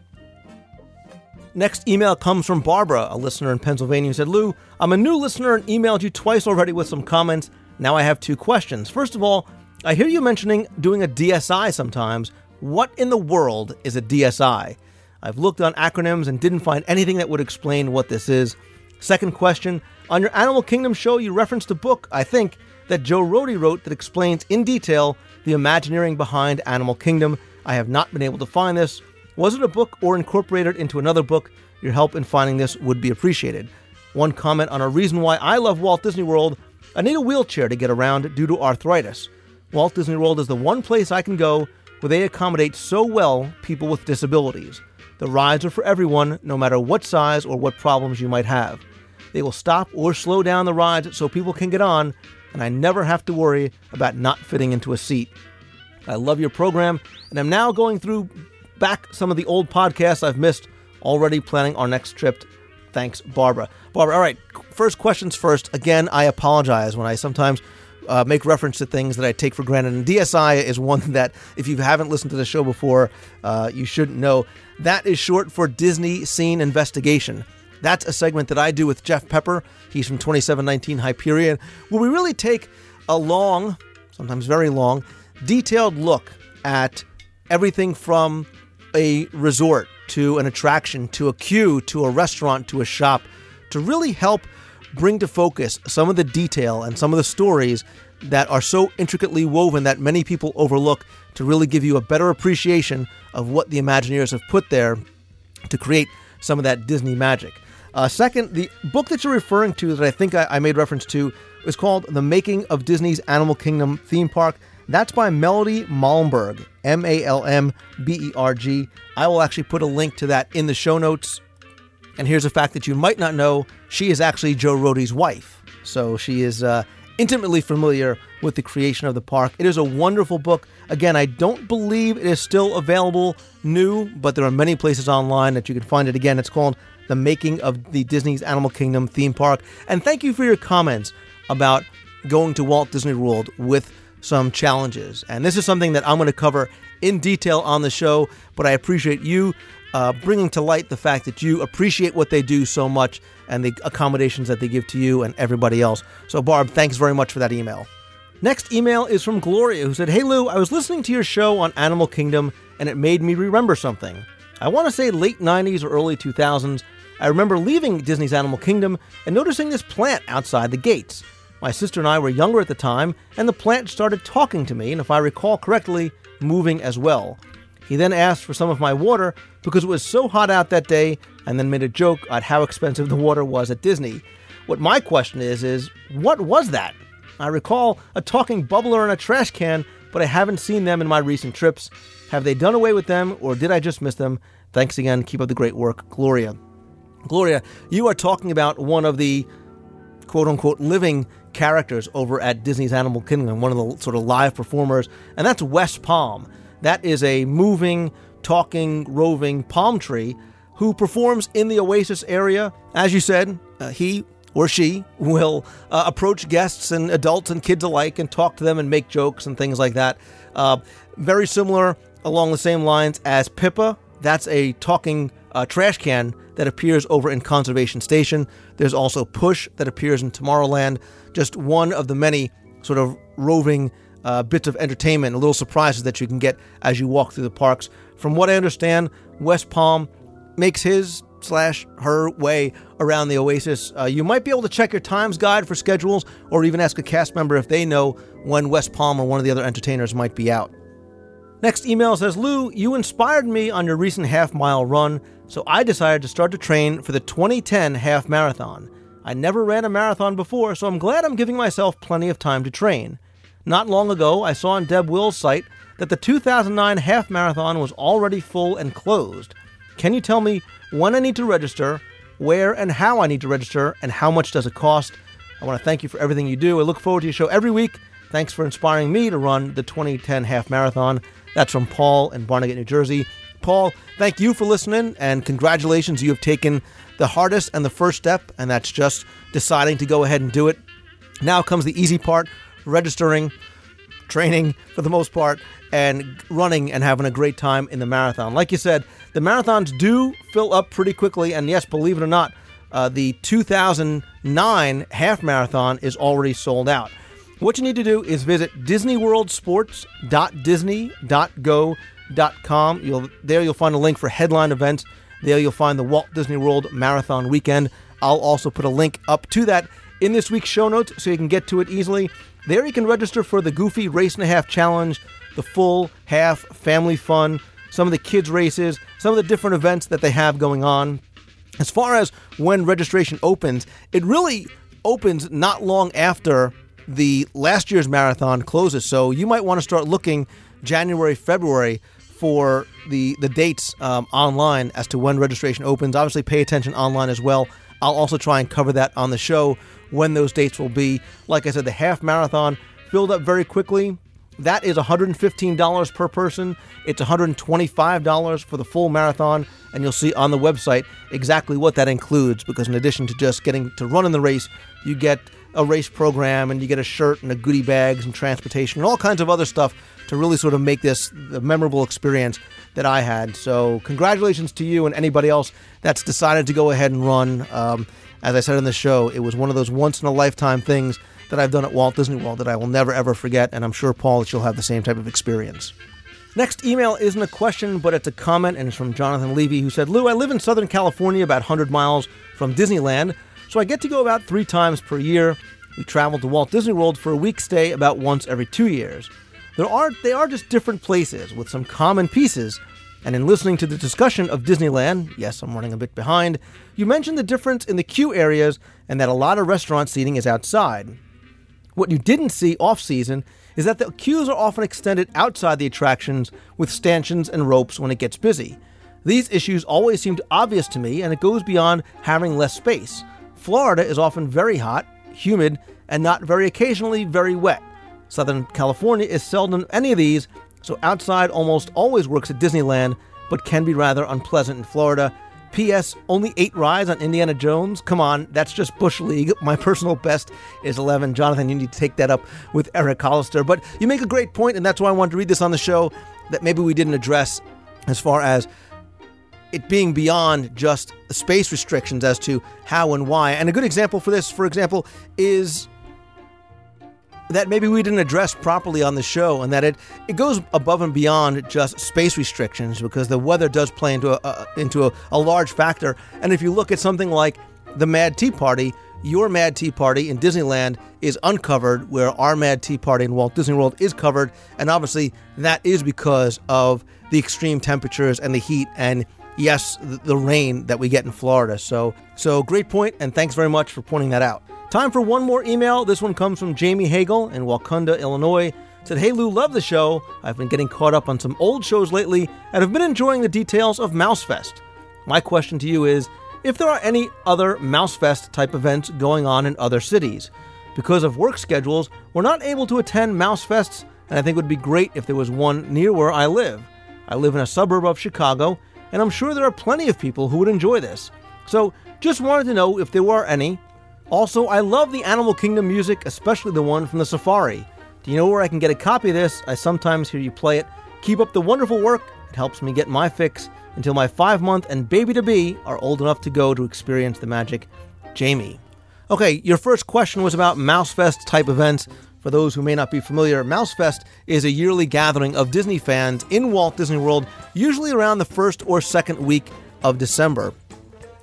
[SPEAKER 4] Next email comes from Barbara, a listener in Pennsylvania, who said, Lou, I'm a new listener and emailed you twice already with some comments. Now I have two questions. First of all, I hear you mentioning doing a DSI sometimes. What in the world is a DSI? I've looked on acronyms and didn't find anything that would explain what this is. Second question On your Animal Kingdom show, you referenced a book, I think, that Joe Rohde wrote that explains in detail the Imagineering behind Animal Kingdom. I have not been able to find this. Was it a book or incorporated into another book? Your help in finding this would be appreciated. One comment on a reason why I love Walt Disney World I need a wheelchair to get around due to arthritis. Walt Disney World is the one place I can go where they accommodate so well people with disabilities. The rides are for everyone, no matter what size or what problems you might have. They will stop or slow down the rides so people can get on, and I never have to worry about not fitting into a seat. I love your program, and I'm now going through back some of the old podcasts I've missed, already planning our next trip. Thanks, Barbara. Barbara, all right, first questions first. Again, I apologize when I sometimes uh, make reference to things that I take for granted. And DSI is one [laughs] that, if you haven't listened to the show before, uh, you shouldn't know. That is short for Disney Scene Investigation. That's a segment that I do with Jeff Pepper. He's from 2719 Hyperion, where we really take a long, sometimes very long, detailed look at everything from a resort to an attraction to a queue to a restaurant to a shop to really help bring to focus some of the detail and some of the stories that are so intricately woven that many people overlook to really give you a better appreciation of what the Imagineers have put there to create some of that Disney magic. Uh, second, the book that you're referring to that I think I, I made reference to is called The Making of Disney's Animal Kingdom Theme Park. That's by Melody Malmberg, M A L M B E R G. I will actually put a link to that in the show notes. And here's a fact that you might not know she is actually Joe Rohde's wife. So she is uh, intimately familiar with the creation of the park. It is a wonderful book. Again, I don't believe it is still available new, but there are many places online that you can find it. Again, it's called The Making of the Disney's Animal Kingdom Theme Park. And thank you for your comments about going to Walt Disney World with some challenges. And this is something that I'm going to cover in detail on the show, but I appreciate you uh, bringing to light the fact that you appreciate what they do so much and the accommodations that they give to you and everybody else. So, Barb, thanks very much for that email. Next email is from Gloria, who said, Hey Lou, I was listening to your show on Animal Kingdom and it made me remember something. I want to say late 90s or early 2000s. I remember leaving Disney's Animal Kingdom and noticing this plant outside the gates. My sister and I were younger at the time, and the plant started talking to me, and if I recall correctly, moving as well. He then asked for some of my water because it was so hot out that day, and then made a joke at how expensive the water was at Disney. What my question is, is what was that? I recall a talking bubbler in a trash can, but I haven't seen them in my recent trips. Have they done away with them, or did I just miss them? Thanks again. Keep up the great work, Gloria. Gloria, you are talking about one of the quote unquote living characters over at Disney's Animal Kingdom, one of the sort of live performers, and that's Wes Palm. That is a moving, talking, roving palm tree who performs in the Oasis area. As you said, uh, he or she will uh, approach guests and adults and kids alike and talk to them and make jokes and things like that. Uh, very similar along the same lines as Pipa. That's a talking uh, trash can that appears over in Conservation Station. There's also Push that appears in Tomorrowland. Just one of the many sort of roving uh, bits of entertainment, little surprises that you can get as you walk through the parks. From what I understand, Wes Palm makes his slash her way around the Oasis. Uh, you might be able to check your Times Guide for schedules, or even ask a cast member if they know when Wes Palm or one of the other entertainers might be out. Next email says, Lou, you inspired me on your recent half mile run, so I decided to start to train for the 2010 half marathon. I never ran a marathon before, so I'm glad I'm giving myself plenty of time to train. Not long ago, I saw on Deb Wills' site that the 2009 half marathon was already full and closed. Can you tell me when I need to register, where and how I need to register, and how much does it cost? I want to thank you for everything you do. I look forward to your show every week. Thanks for inspiring me to run the 2010 half marathon. That's from Paul in Barnegat, New Jersey. Paul, thank you for listening and congratulations. You have taken the hardest and the first step, and that's just deciding to go ahead and do it. Now comes the easy part registering, training for the most part, and running and having a great time in the marathon. Like you said, the marathons do fill up pretty quickly, and yes, believe it or not, uh, the 2009 half marathon is already sold out. What you need to do is visit disneyworldsports.disney.go.com. You'll there you'll find a link for headline events. There you'll find the Walt Disney World Marathon Weekend. I'll also put a link up to that in this week's show notes so you can get to it easily. There you can register for the Goofy Race and a Half Challenge, the full half family fun, some of the kids races, some of the different events that they have going on. As far as when registration opens, it really opens not long after the last year's marathon closes. So you might want to start looking January, February for the the dates um, online as to when registration opens. Obviously, pay attention online as well. I'll also try and cover that on the show when those dates will be. Like I said, the half marathon filled up very quickly. That is $115 per person. It's $125 for the full marathon, and you'll see on the website exactly what that includes because, in addition to just getting to run in the race, you get a race program and you get a shirt and a goodie bags and transportation and all kinds of other stuff to really sort of make this the memorable experience that I had. So, congratulations to you and anybody else that's decided to go ahead and run. Um, as I said in the show, it was one of those once in a lifetime things that I've done at Walt Disney World that I will never ever forget, and I'm sure, Paul, that you'll have the same type of experience. Next email isn't a question, but it's a comment, and it's from Jonathan Levy, who said, Lou, I live in Southern California, about 100 miles from Disneyland, so I get to go about three times per year. We travel to Walt Disney World for a week stay about once every two years. There are they are just different places with some common pieces. And in listening to the discussion of Disneyland, yes, I'm running a bit behind, you mentioned the difference in the queue areas and that a lot of restaurant seating is outside. What you didn't see off season is that the queues are often extended outside the attractions with stanchions and ropes when it gets busy. These issues always seemed obvious to me, and it goes beyond having less space. Florida is often very hot, humid, and not very occasionally very wet. Southern California is seldom any of these, so outside almost always works at Disneyland, but can be rather unpleasant in Florida. P.S. Only eight rides on Indiana Jones? Come on, that's just Bush League. [laughs] My personal best is 11. Jonathan, you need to take that up with Eric Hollister. But you make a great point, and that's why I wanted to read this on the show that maybe we didn't address as far as it being beyond just space restrictions as to how and why. And a good example for this, for example, is that maybe we didn't address properly on the show, and that it, it goes above and beyond just space restrictions because the weather does play into a, into a, a large factor. And if you look at something like the Mad Tea Party, your Mad Tea Party in Disneyland is uncovered, where our Mad Tea Party in Walt Disney World is covered, and obviously that is because of the extreme temperatures and the heat and yes, the rain that we get in Florida. So, so great point, and thanks very much for pointing that out. Time for one more email. This one comes from Jamie Hagel in Wauconda, Illinois. Said, Hey Lou, love the show. I've been getting caught up on some old shows lately and have been enjoying the details of Mousefest. My question to you is if there are any other Mousefest type events going on in other cities. Because of work schedules, we're not able to attend Mousefests, and I think it would be great if there was one near where I live. I live in a suburb of Chicago, and I'm sure there are plenty of people who would enjoy this. So, just wanted to know if there were any, also, I love the Animal Kingdom music, especially the one from the safari. Do you know where I can get a copy of this? I sometimes hear you play it. Keep up the wonderful work. It helps me get my fix until my five month and baby to be are old enough to go to experience the magic. Jamie. Okay, your first question was about Mousefest type events. For those who may not be familiar, Mousefest is a yearly gathering of Disney fans in Walt Disney World, usually around the first or second week of December.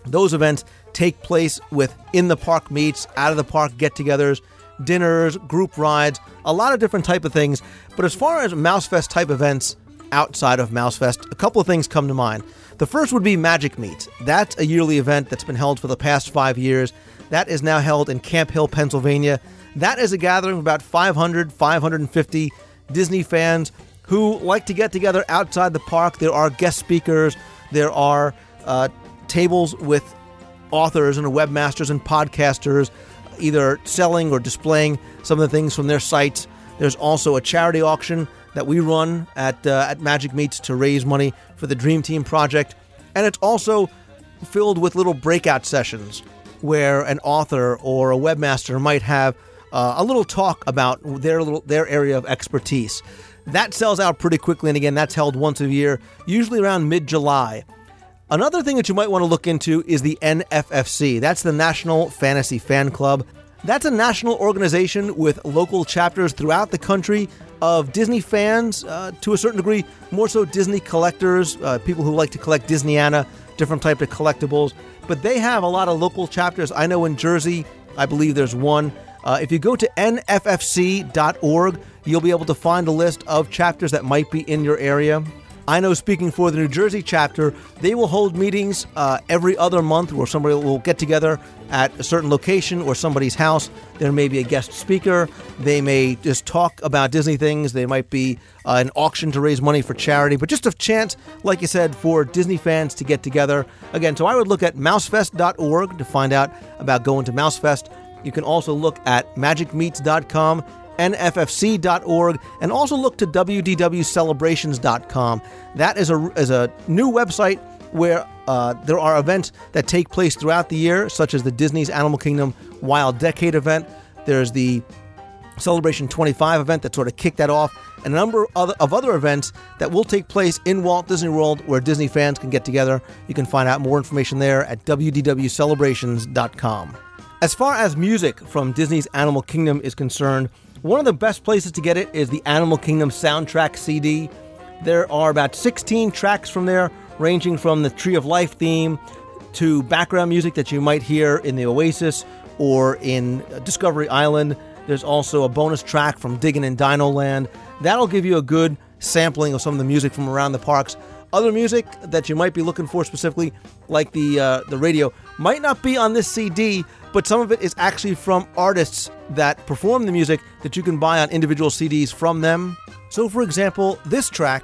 [SPEAKER 4] Those events take place with in the park meets, out of the park get togethers, dinners, group rides, a lot of different type of things. But as far as Mousefest type events outside of Mousefest, a couple of things come to mind. The first would be Magic Meet. That's a yearly event that's been held for the past five years. That is now held in Camp Hill, Pennsylvania. That is a gathering of about 500, 550 Disney fans who like to get together outside the park. There are guest speakers, there are uh, tables with authors and webmasters and podcasters either selling or displaying some of the things from their sites. There's also a charity auction that we run at uh, at Magic Meets to raise money for the Dream Team project, and it's also filled with little breakout sessions where an author or a webmaster might have uh, a little talk about their little their area of expertise. That sells out pretty quickly, and again, that's held once a year, usually around mid July. Another thing that you might want to look into is the NFFC. That's the National Fantasy Fan Club. That's a national organization with local chapters throughout the country of Disney fans, uh, to a certain degree, more so Disney collectors, uh, people who like to collect Disneyana, different type of collectibles. But they have a lot of local chapters. I know in Jersey, I believe there's one. Uh, if you go to nffc.org, you'll be able to find a list of chapters that might be in your area. I know speaking for the New Jersey chapter, they will hold meetings uh, every other month where somebody will get together at a certain location or somebody's house. There may be a guest speaker. They may just talk about Disney things. They might be uh, an auction to raise money for charity, but just a chance, like you said, for Disney fans to get together. Again, so I would look at mousefest.org to find out about going to Mousefest. You can also look at magicmeets.com nffc.org, and also look to wdwcelebrations.com. That is a, is a new website where uh, there are events that take place throughout the year, such as the Disney's Animal Kingdom Wild Decade event. There's the Celebration 25 event that sort of kicked that off, and a number of other events that will take place in Walt Disney World where Disney fans can get together. You can find out more information there at wdwcelebrations.com. As far as music from Disney's Animal Kingdom is concerned, one of the best places to get it is the Animal Kingdom soundtrack CD. There are about 16 tracks from there, ranging from the Tree of Life theme to background music that you might hear in the Oasis or in Discovery Island. There's also a bonus track from Diggin' in Dino Land. That'll give you a good sampling of some of the music from around the parks. Other music that you might be looking for specifically, like the uh, the radio, might not be on this CD, but some of it is actually from artists that perform the music that you can buy on individual CDs from them. So, for example, this track.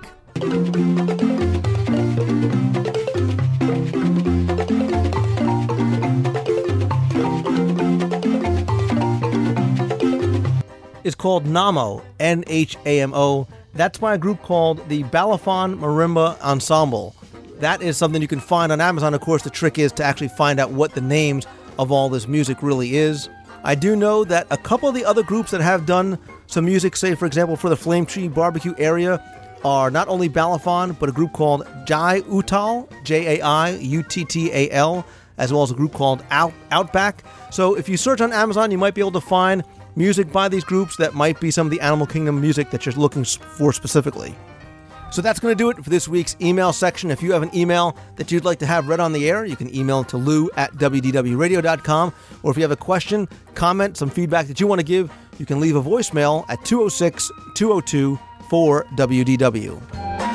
[SPEAKER 4] is called Nhamo, N H A M O. That's by a group called the Balafon Marimba Ensemble. That is something you can find on Amazon. Of course, the trick is to actually find out what the names of all this music really is. I do know that a couple of the other groups that have done some music, say for example for the Flame Tree Barbecue area, are not only Balafon, but a group called Jai Uttal, J A I U T T A L, as well as a group called Out, Outback. So if you search on Amazon, you might be able to find music by these groups that might be some of the Animal Kingdom music that you're looking for specifically. So that's going to do it for this week's email section. If you have an email that you'd like to have read on the air, you can email to lou at wdwradio.com. Or if you have a question, comment, some feedback that you want to give, you can leave a voicemail at 206 202 4WDW.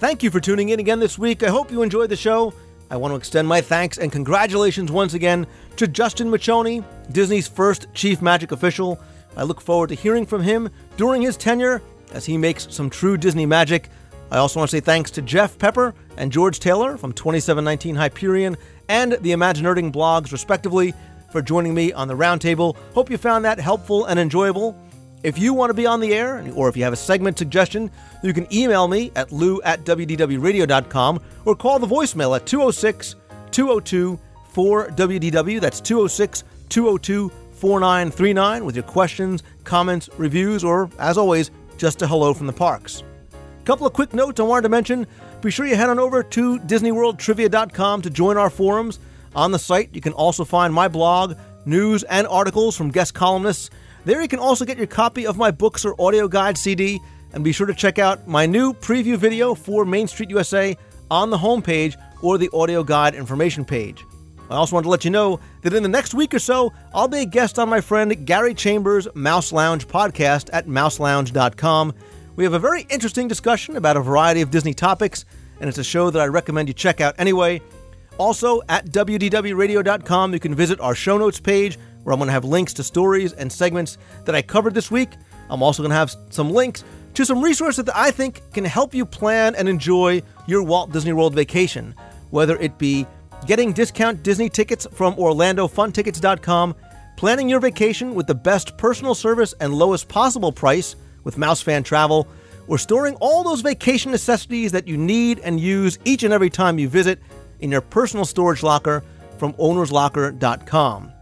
[SPEAKER 4] Thank you for tuning in again this week. I hope you enjoyed the show. I want to extend my thanks and congratulations once again to Justin Muchoney, Disney's first chief magic official. I look forward to hearing from him during his tenure as he makes some true Disney magic. I also want to say thanks to Jeff Pepper and George Taylor from 2719 Hyperion and the Imaginerding blogs, respectively, for joining me on the roundtable. Hope you found that helpful and enjoyable. If you want to be on the air, or if you have a segment suggestion, you can email me at lou at wdwradio.com or call the voicemail at 206 202 4WDW. That's 206 202 4939 with your questions, comments, reviews, or, as always, just a hello from the parks. A couple of quick notes I wanted to mention. Be sure you head on over to DisneyWorldTrivia.com to join our forums. On the site, you can also find my blog, news, and articles from guest columnists there you can also get your copy of my books or audio guide CD, and be sure to check out my new preview video for Main Street USA on the homepage or the audio guide information page. I also want to let you know that in the next week or so, I'll be a guest on my friend Gary Chambers' Mouse Lounge podcast at mouselounge.com. We have a very interesting discussion about a variety of Disney topics, and it's a show that I recommend you check out anyway. Also, at wdwradio.com, you can visit our show notes page where I'm going to have links to stories and segments that I covered this week. I'm also going to have some links to some resources that I think can help you plan and enjoy your Walt Disney World vacation, whether it be getting discount Disney tickets from OrlandoFunTickets.com, planning your vacation with the best personal service and lowest possible price with MouseFan Travel, or storing all those vacation necessities that you need and use each and every time you visit in your personal storage locker from ownerslocker.com.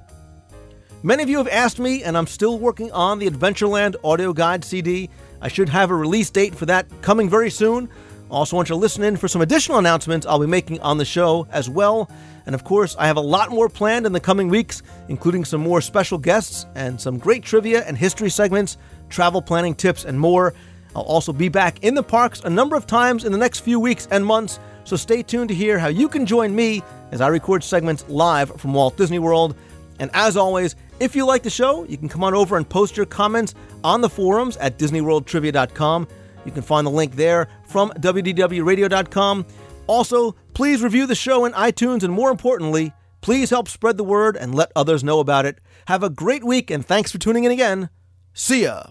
[SPEAKER 4] Many of you have asked me, and I'm still working on the Adventureland audio guide CD. I should have a release date for that coming very soon. Also, want you to listen in for some additional announcements I'll be making on the show as well. And of course, I have a lot more planned in the coming weeks, including some more special guests and some great trivia and history segments, travel planning tips, and more. I'll also be back in the parks a number of times in the next few weeks and months, so stay tuned to hear how you can join me as I record segments live from Walt Disney World. And as always, if you like the show, you can come on over and post your comments on the forums at DisneyWorldTrivia.com. You can find the link there from WDWRadio.com. Also, please review the show in iTunes and more importantly, please help spread the word and let others know about it. Have a great week and thanks for tuning in again. See ya.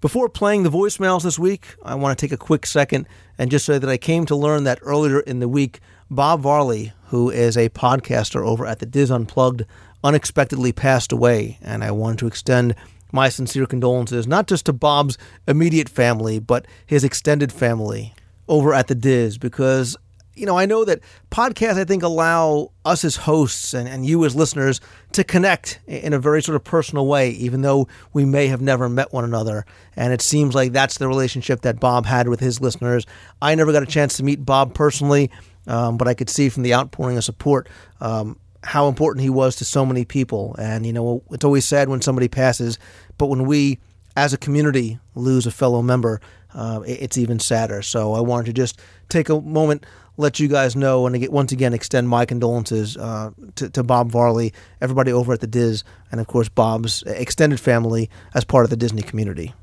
[SPEAKER 4] Before playing the voicemails this week, I want to take a quick second and just say that I came to learn that earlier in the week, Bob Varley, who is a podcaster over at the DIS Unplugged, unexpectedly passed away. And I want to extend my sincere condolences, not just to Bob's immediate family, but his extended family over at the DIS, because you know, I know that podcasts, I think, allow us as hosts and, and you as listeners to connect in a very sort of personal way, even though we may have never met one another. And it seems like that's the relationship that Bob had with his listeners. I never got a chance to meet Bob personally, um, but I could see from the outpouring of support um, how important he was to so many people. And, you know, it's always sad when somebody passes, but when we, as a community, lose a fellow member, uh, it's even sadder. So I wanted to just take a moment, let you guys know, and once again extend my condolences uh, to, to Bob Varley, everybody over at the DIS, and of course Bob's extended family as part of the Disney community.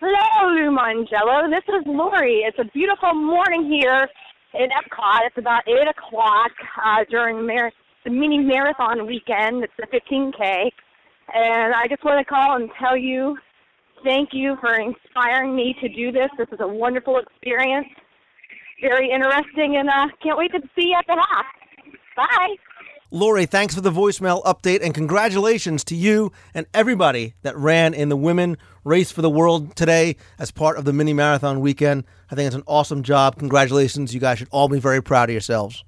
[SPEAKER 12] Hello, Lou Mongello. This is Lori. It's a beautiful morning here in Epcot. It's about 8 o'clock uh, during mar- the mini marathon weekend. It's the 15K. And I just want to call and tell you thank you for inspiring me to do this. This is a wonderful experience, very interesting, and uh, can't wait to see you at the half. Bye.
[SPEAKER 4] Lori, thanks for the voicemail update and congratulations to you and everybody that ran in the Women Race for the World today as part of the mini marathon weekend. I think it's an awesome job. Congratulations. You guys should all be very proud of yourselves.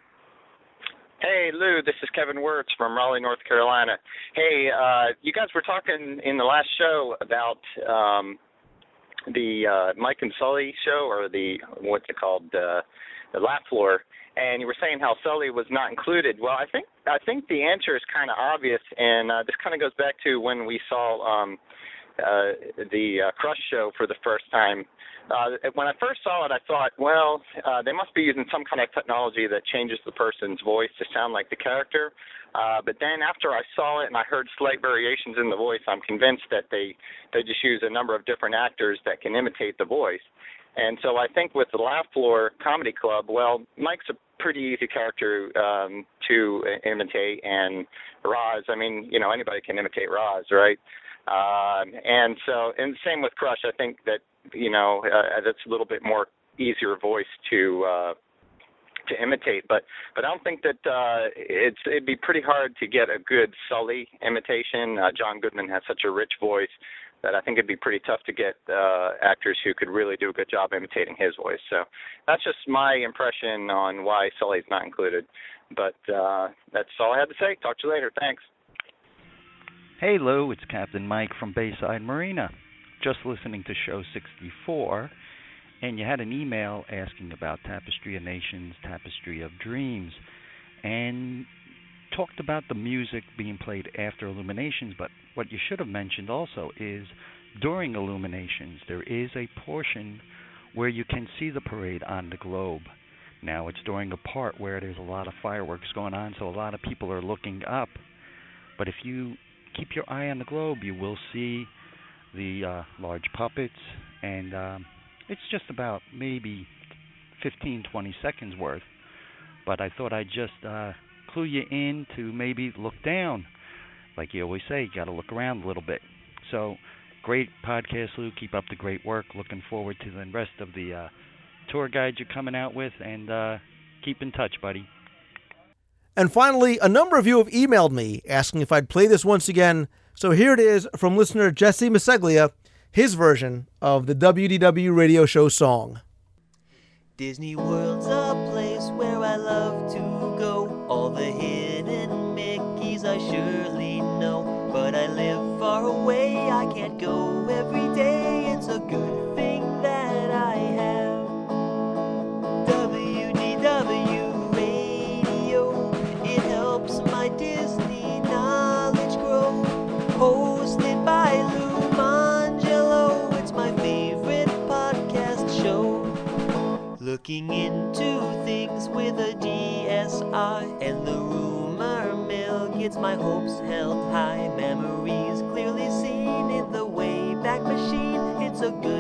[SPEAKER 13] Hey, Lou, this is Kevin Wirtz from Raleigh, North Carolina. Hey, uh, you guys were talking in the last show about um, the uh, Mike and Sully show, or the, what's it called, uh, the Laugh Floor, and you were saying how Sully was not included. Well, I think I think the answer is kind of obvious, and uh, this kind of goes back to when we saw um, uh, the uh, Crush show for the first time uh, when I first saw it, I thought, well, uh, they must be using some kind of technology that changes the person's voice to sound like the character. Uh, but then after I saw it and I heard slight variations in the voice, I'm convinced that they they just use a number of different actors that can imitate the voice. And so I think with the Laugh Floor Comedy Club, well, Mike's a pretty easy character um, to imitate, and Roz, I mean, you know, anybody can imitate Roz, right? Um, and so, and same with Crush. I think that you know uh, that's a little bit more easier voice to uh, to imitate. But but I don't think that uh, it's it'd be pretty hard to get a good Sully imitation. Uh, John Goodman has such a rich voice that I think it'd be pretty tough to get uh, actors who could really do a good job imitating his voice. So that's just my impression on why Sully's not included. But uh, that's all I had to say. Talk to you later. Thanks.
[SPEAKER 14] Hey Lou, it's Captain Mike from Bayside Marina. Just listening to show 64, and you had an email asking about Tapestry of Nations, Tapestry of Dreams, and talked about the music being played after IllumiNations, but what you should have mentioned also is during IllumiNations, there is a portion where you can see the parade on the globe. Now, it's during a part where there's a lot of fireworks going on, so a lot of people are looking up. But if you keep your eye on the globe, you will see the uh, large puppets, and um, it's just about maybe 15, 20 seconds worth. But I thought I'd just uh, clue you in to maybe look down. Like you always say, you got to look around a little bit. So, great podcast, Lou. Keep up the great work. Looking forward to the rest of the uh, tour guides you're coming out with, and uh, keep in touch, buddy.
[SPEAKER 4] And finally, a number of you have emailed me asking if I'd play this once again. So here it is from listener Jesse Maseglia, his version of the WDW radio show song.
[SPEAKER 8] Disney World's a place where I love to go. All the hidden Mickeys I surely know. But I live far away, I can't go every Looking into things with a DSI and the rumor mill gets my hopes held high. Memories clearly seen in the Wayback Machine. It's a good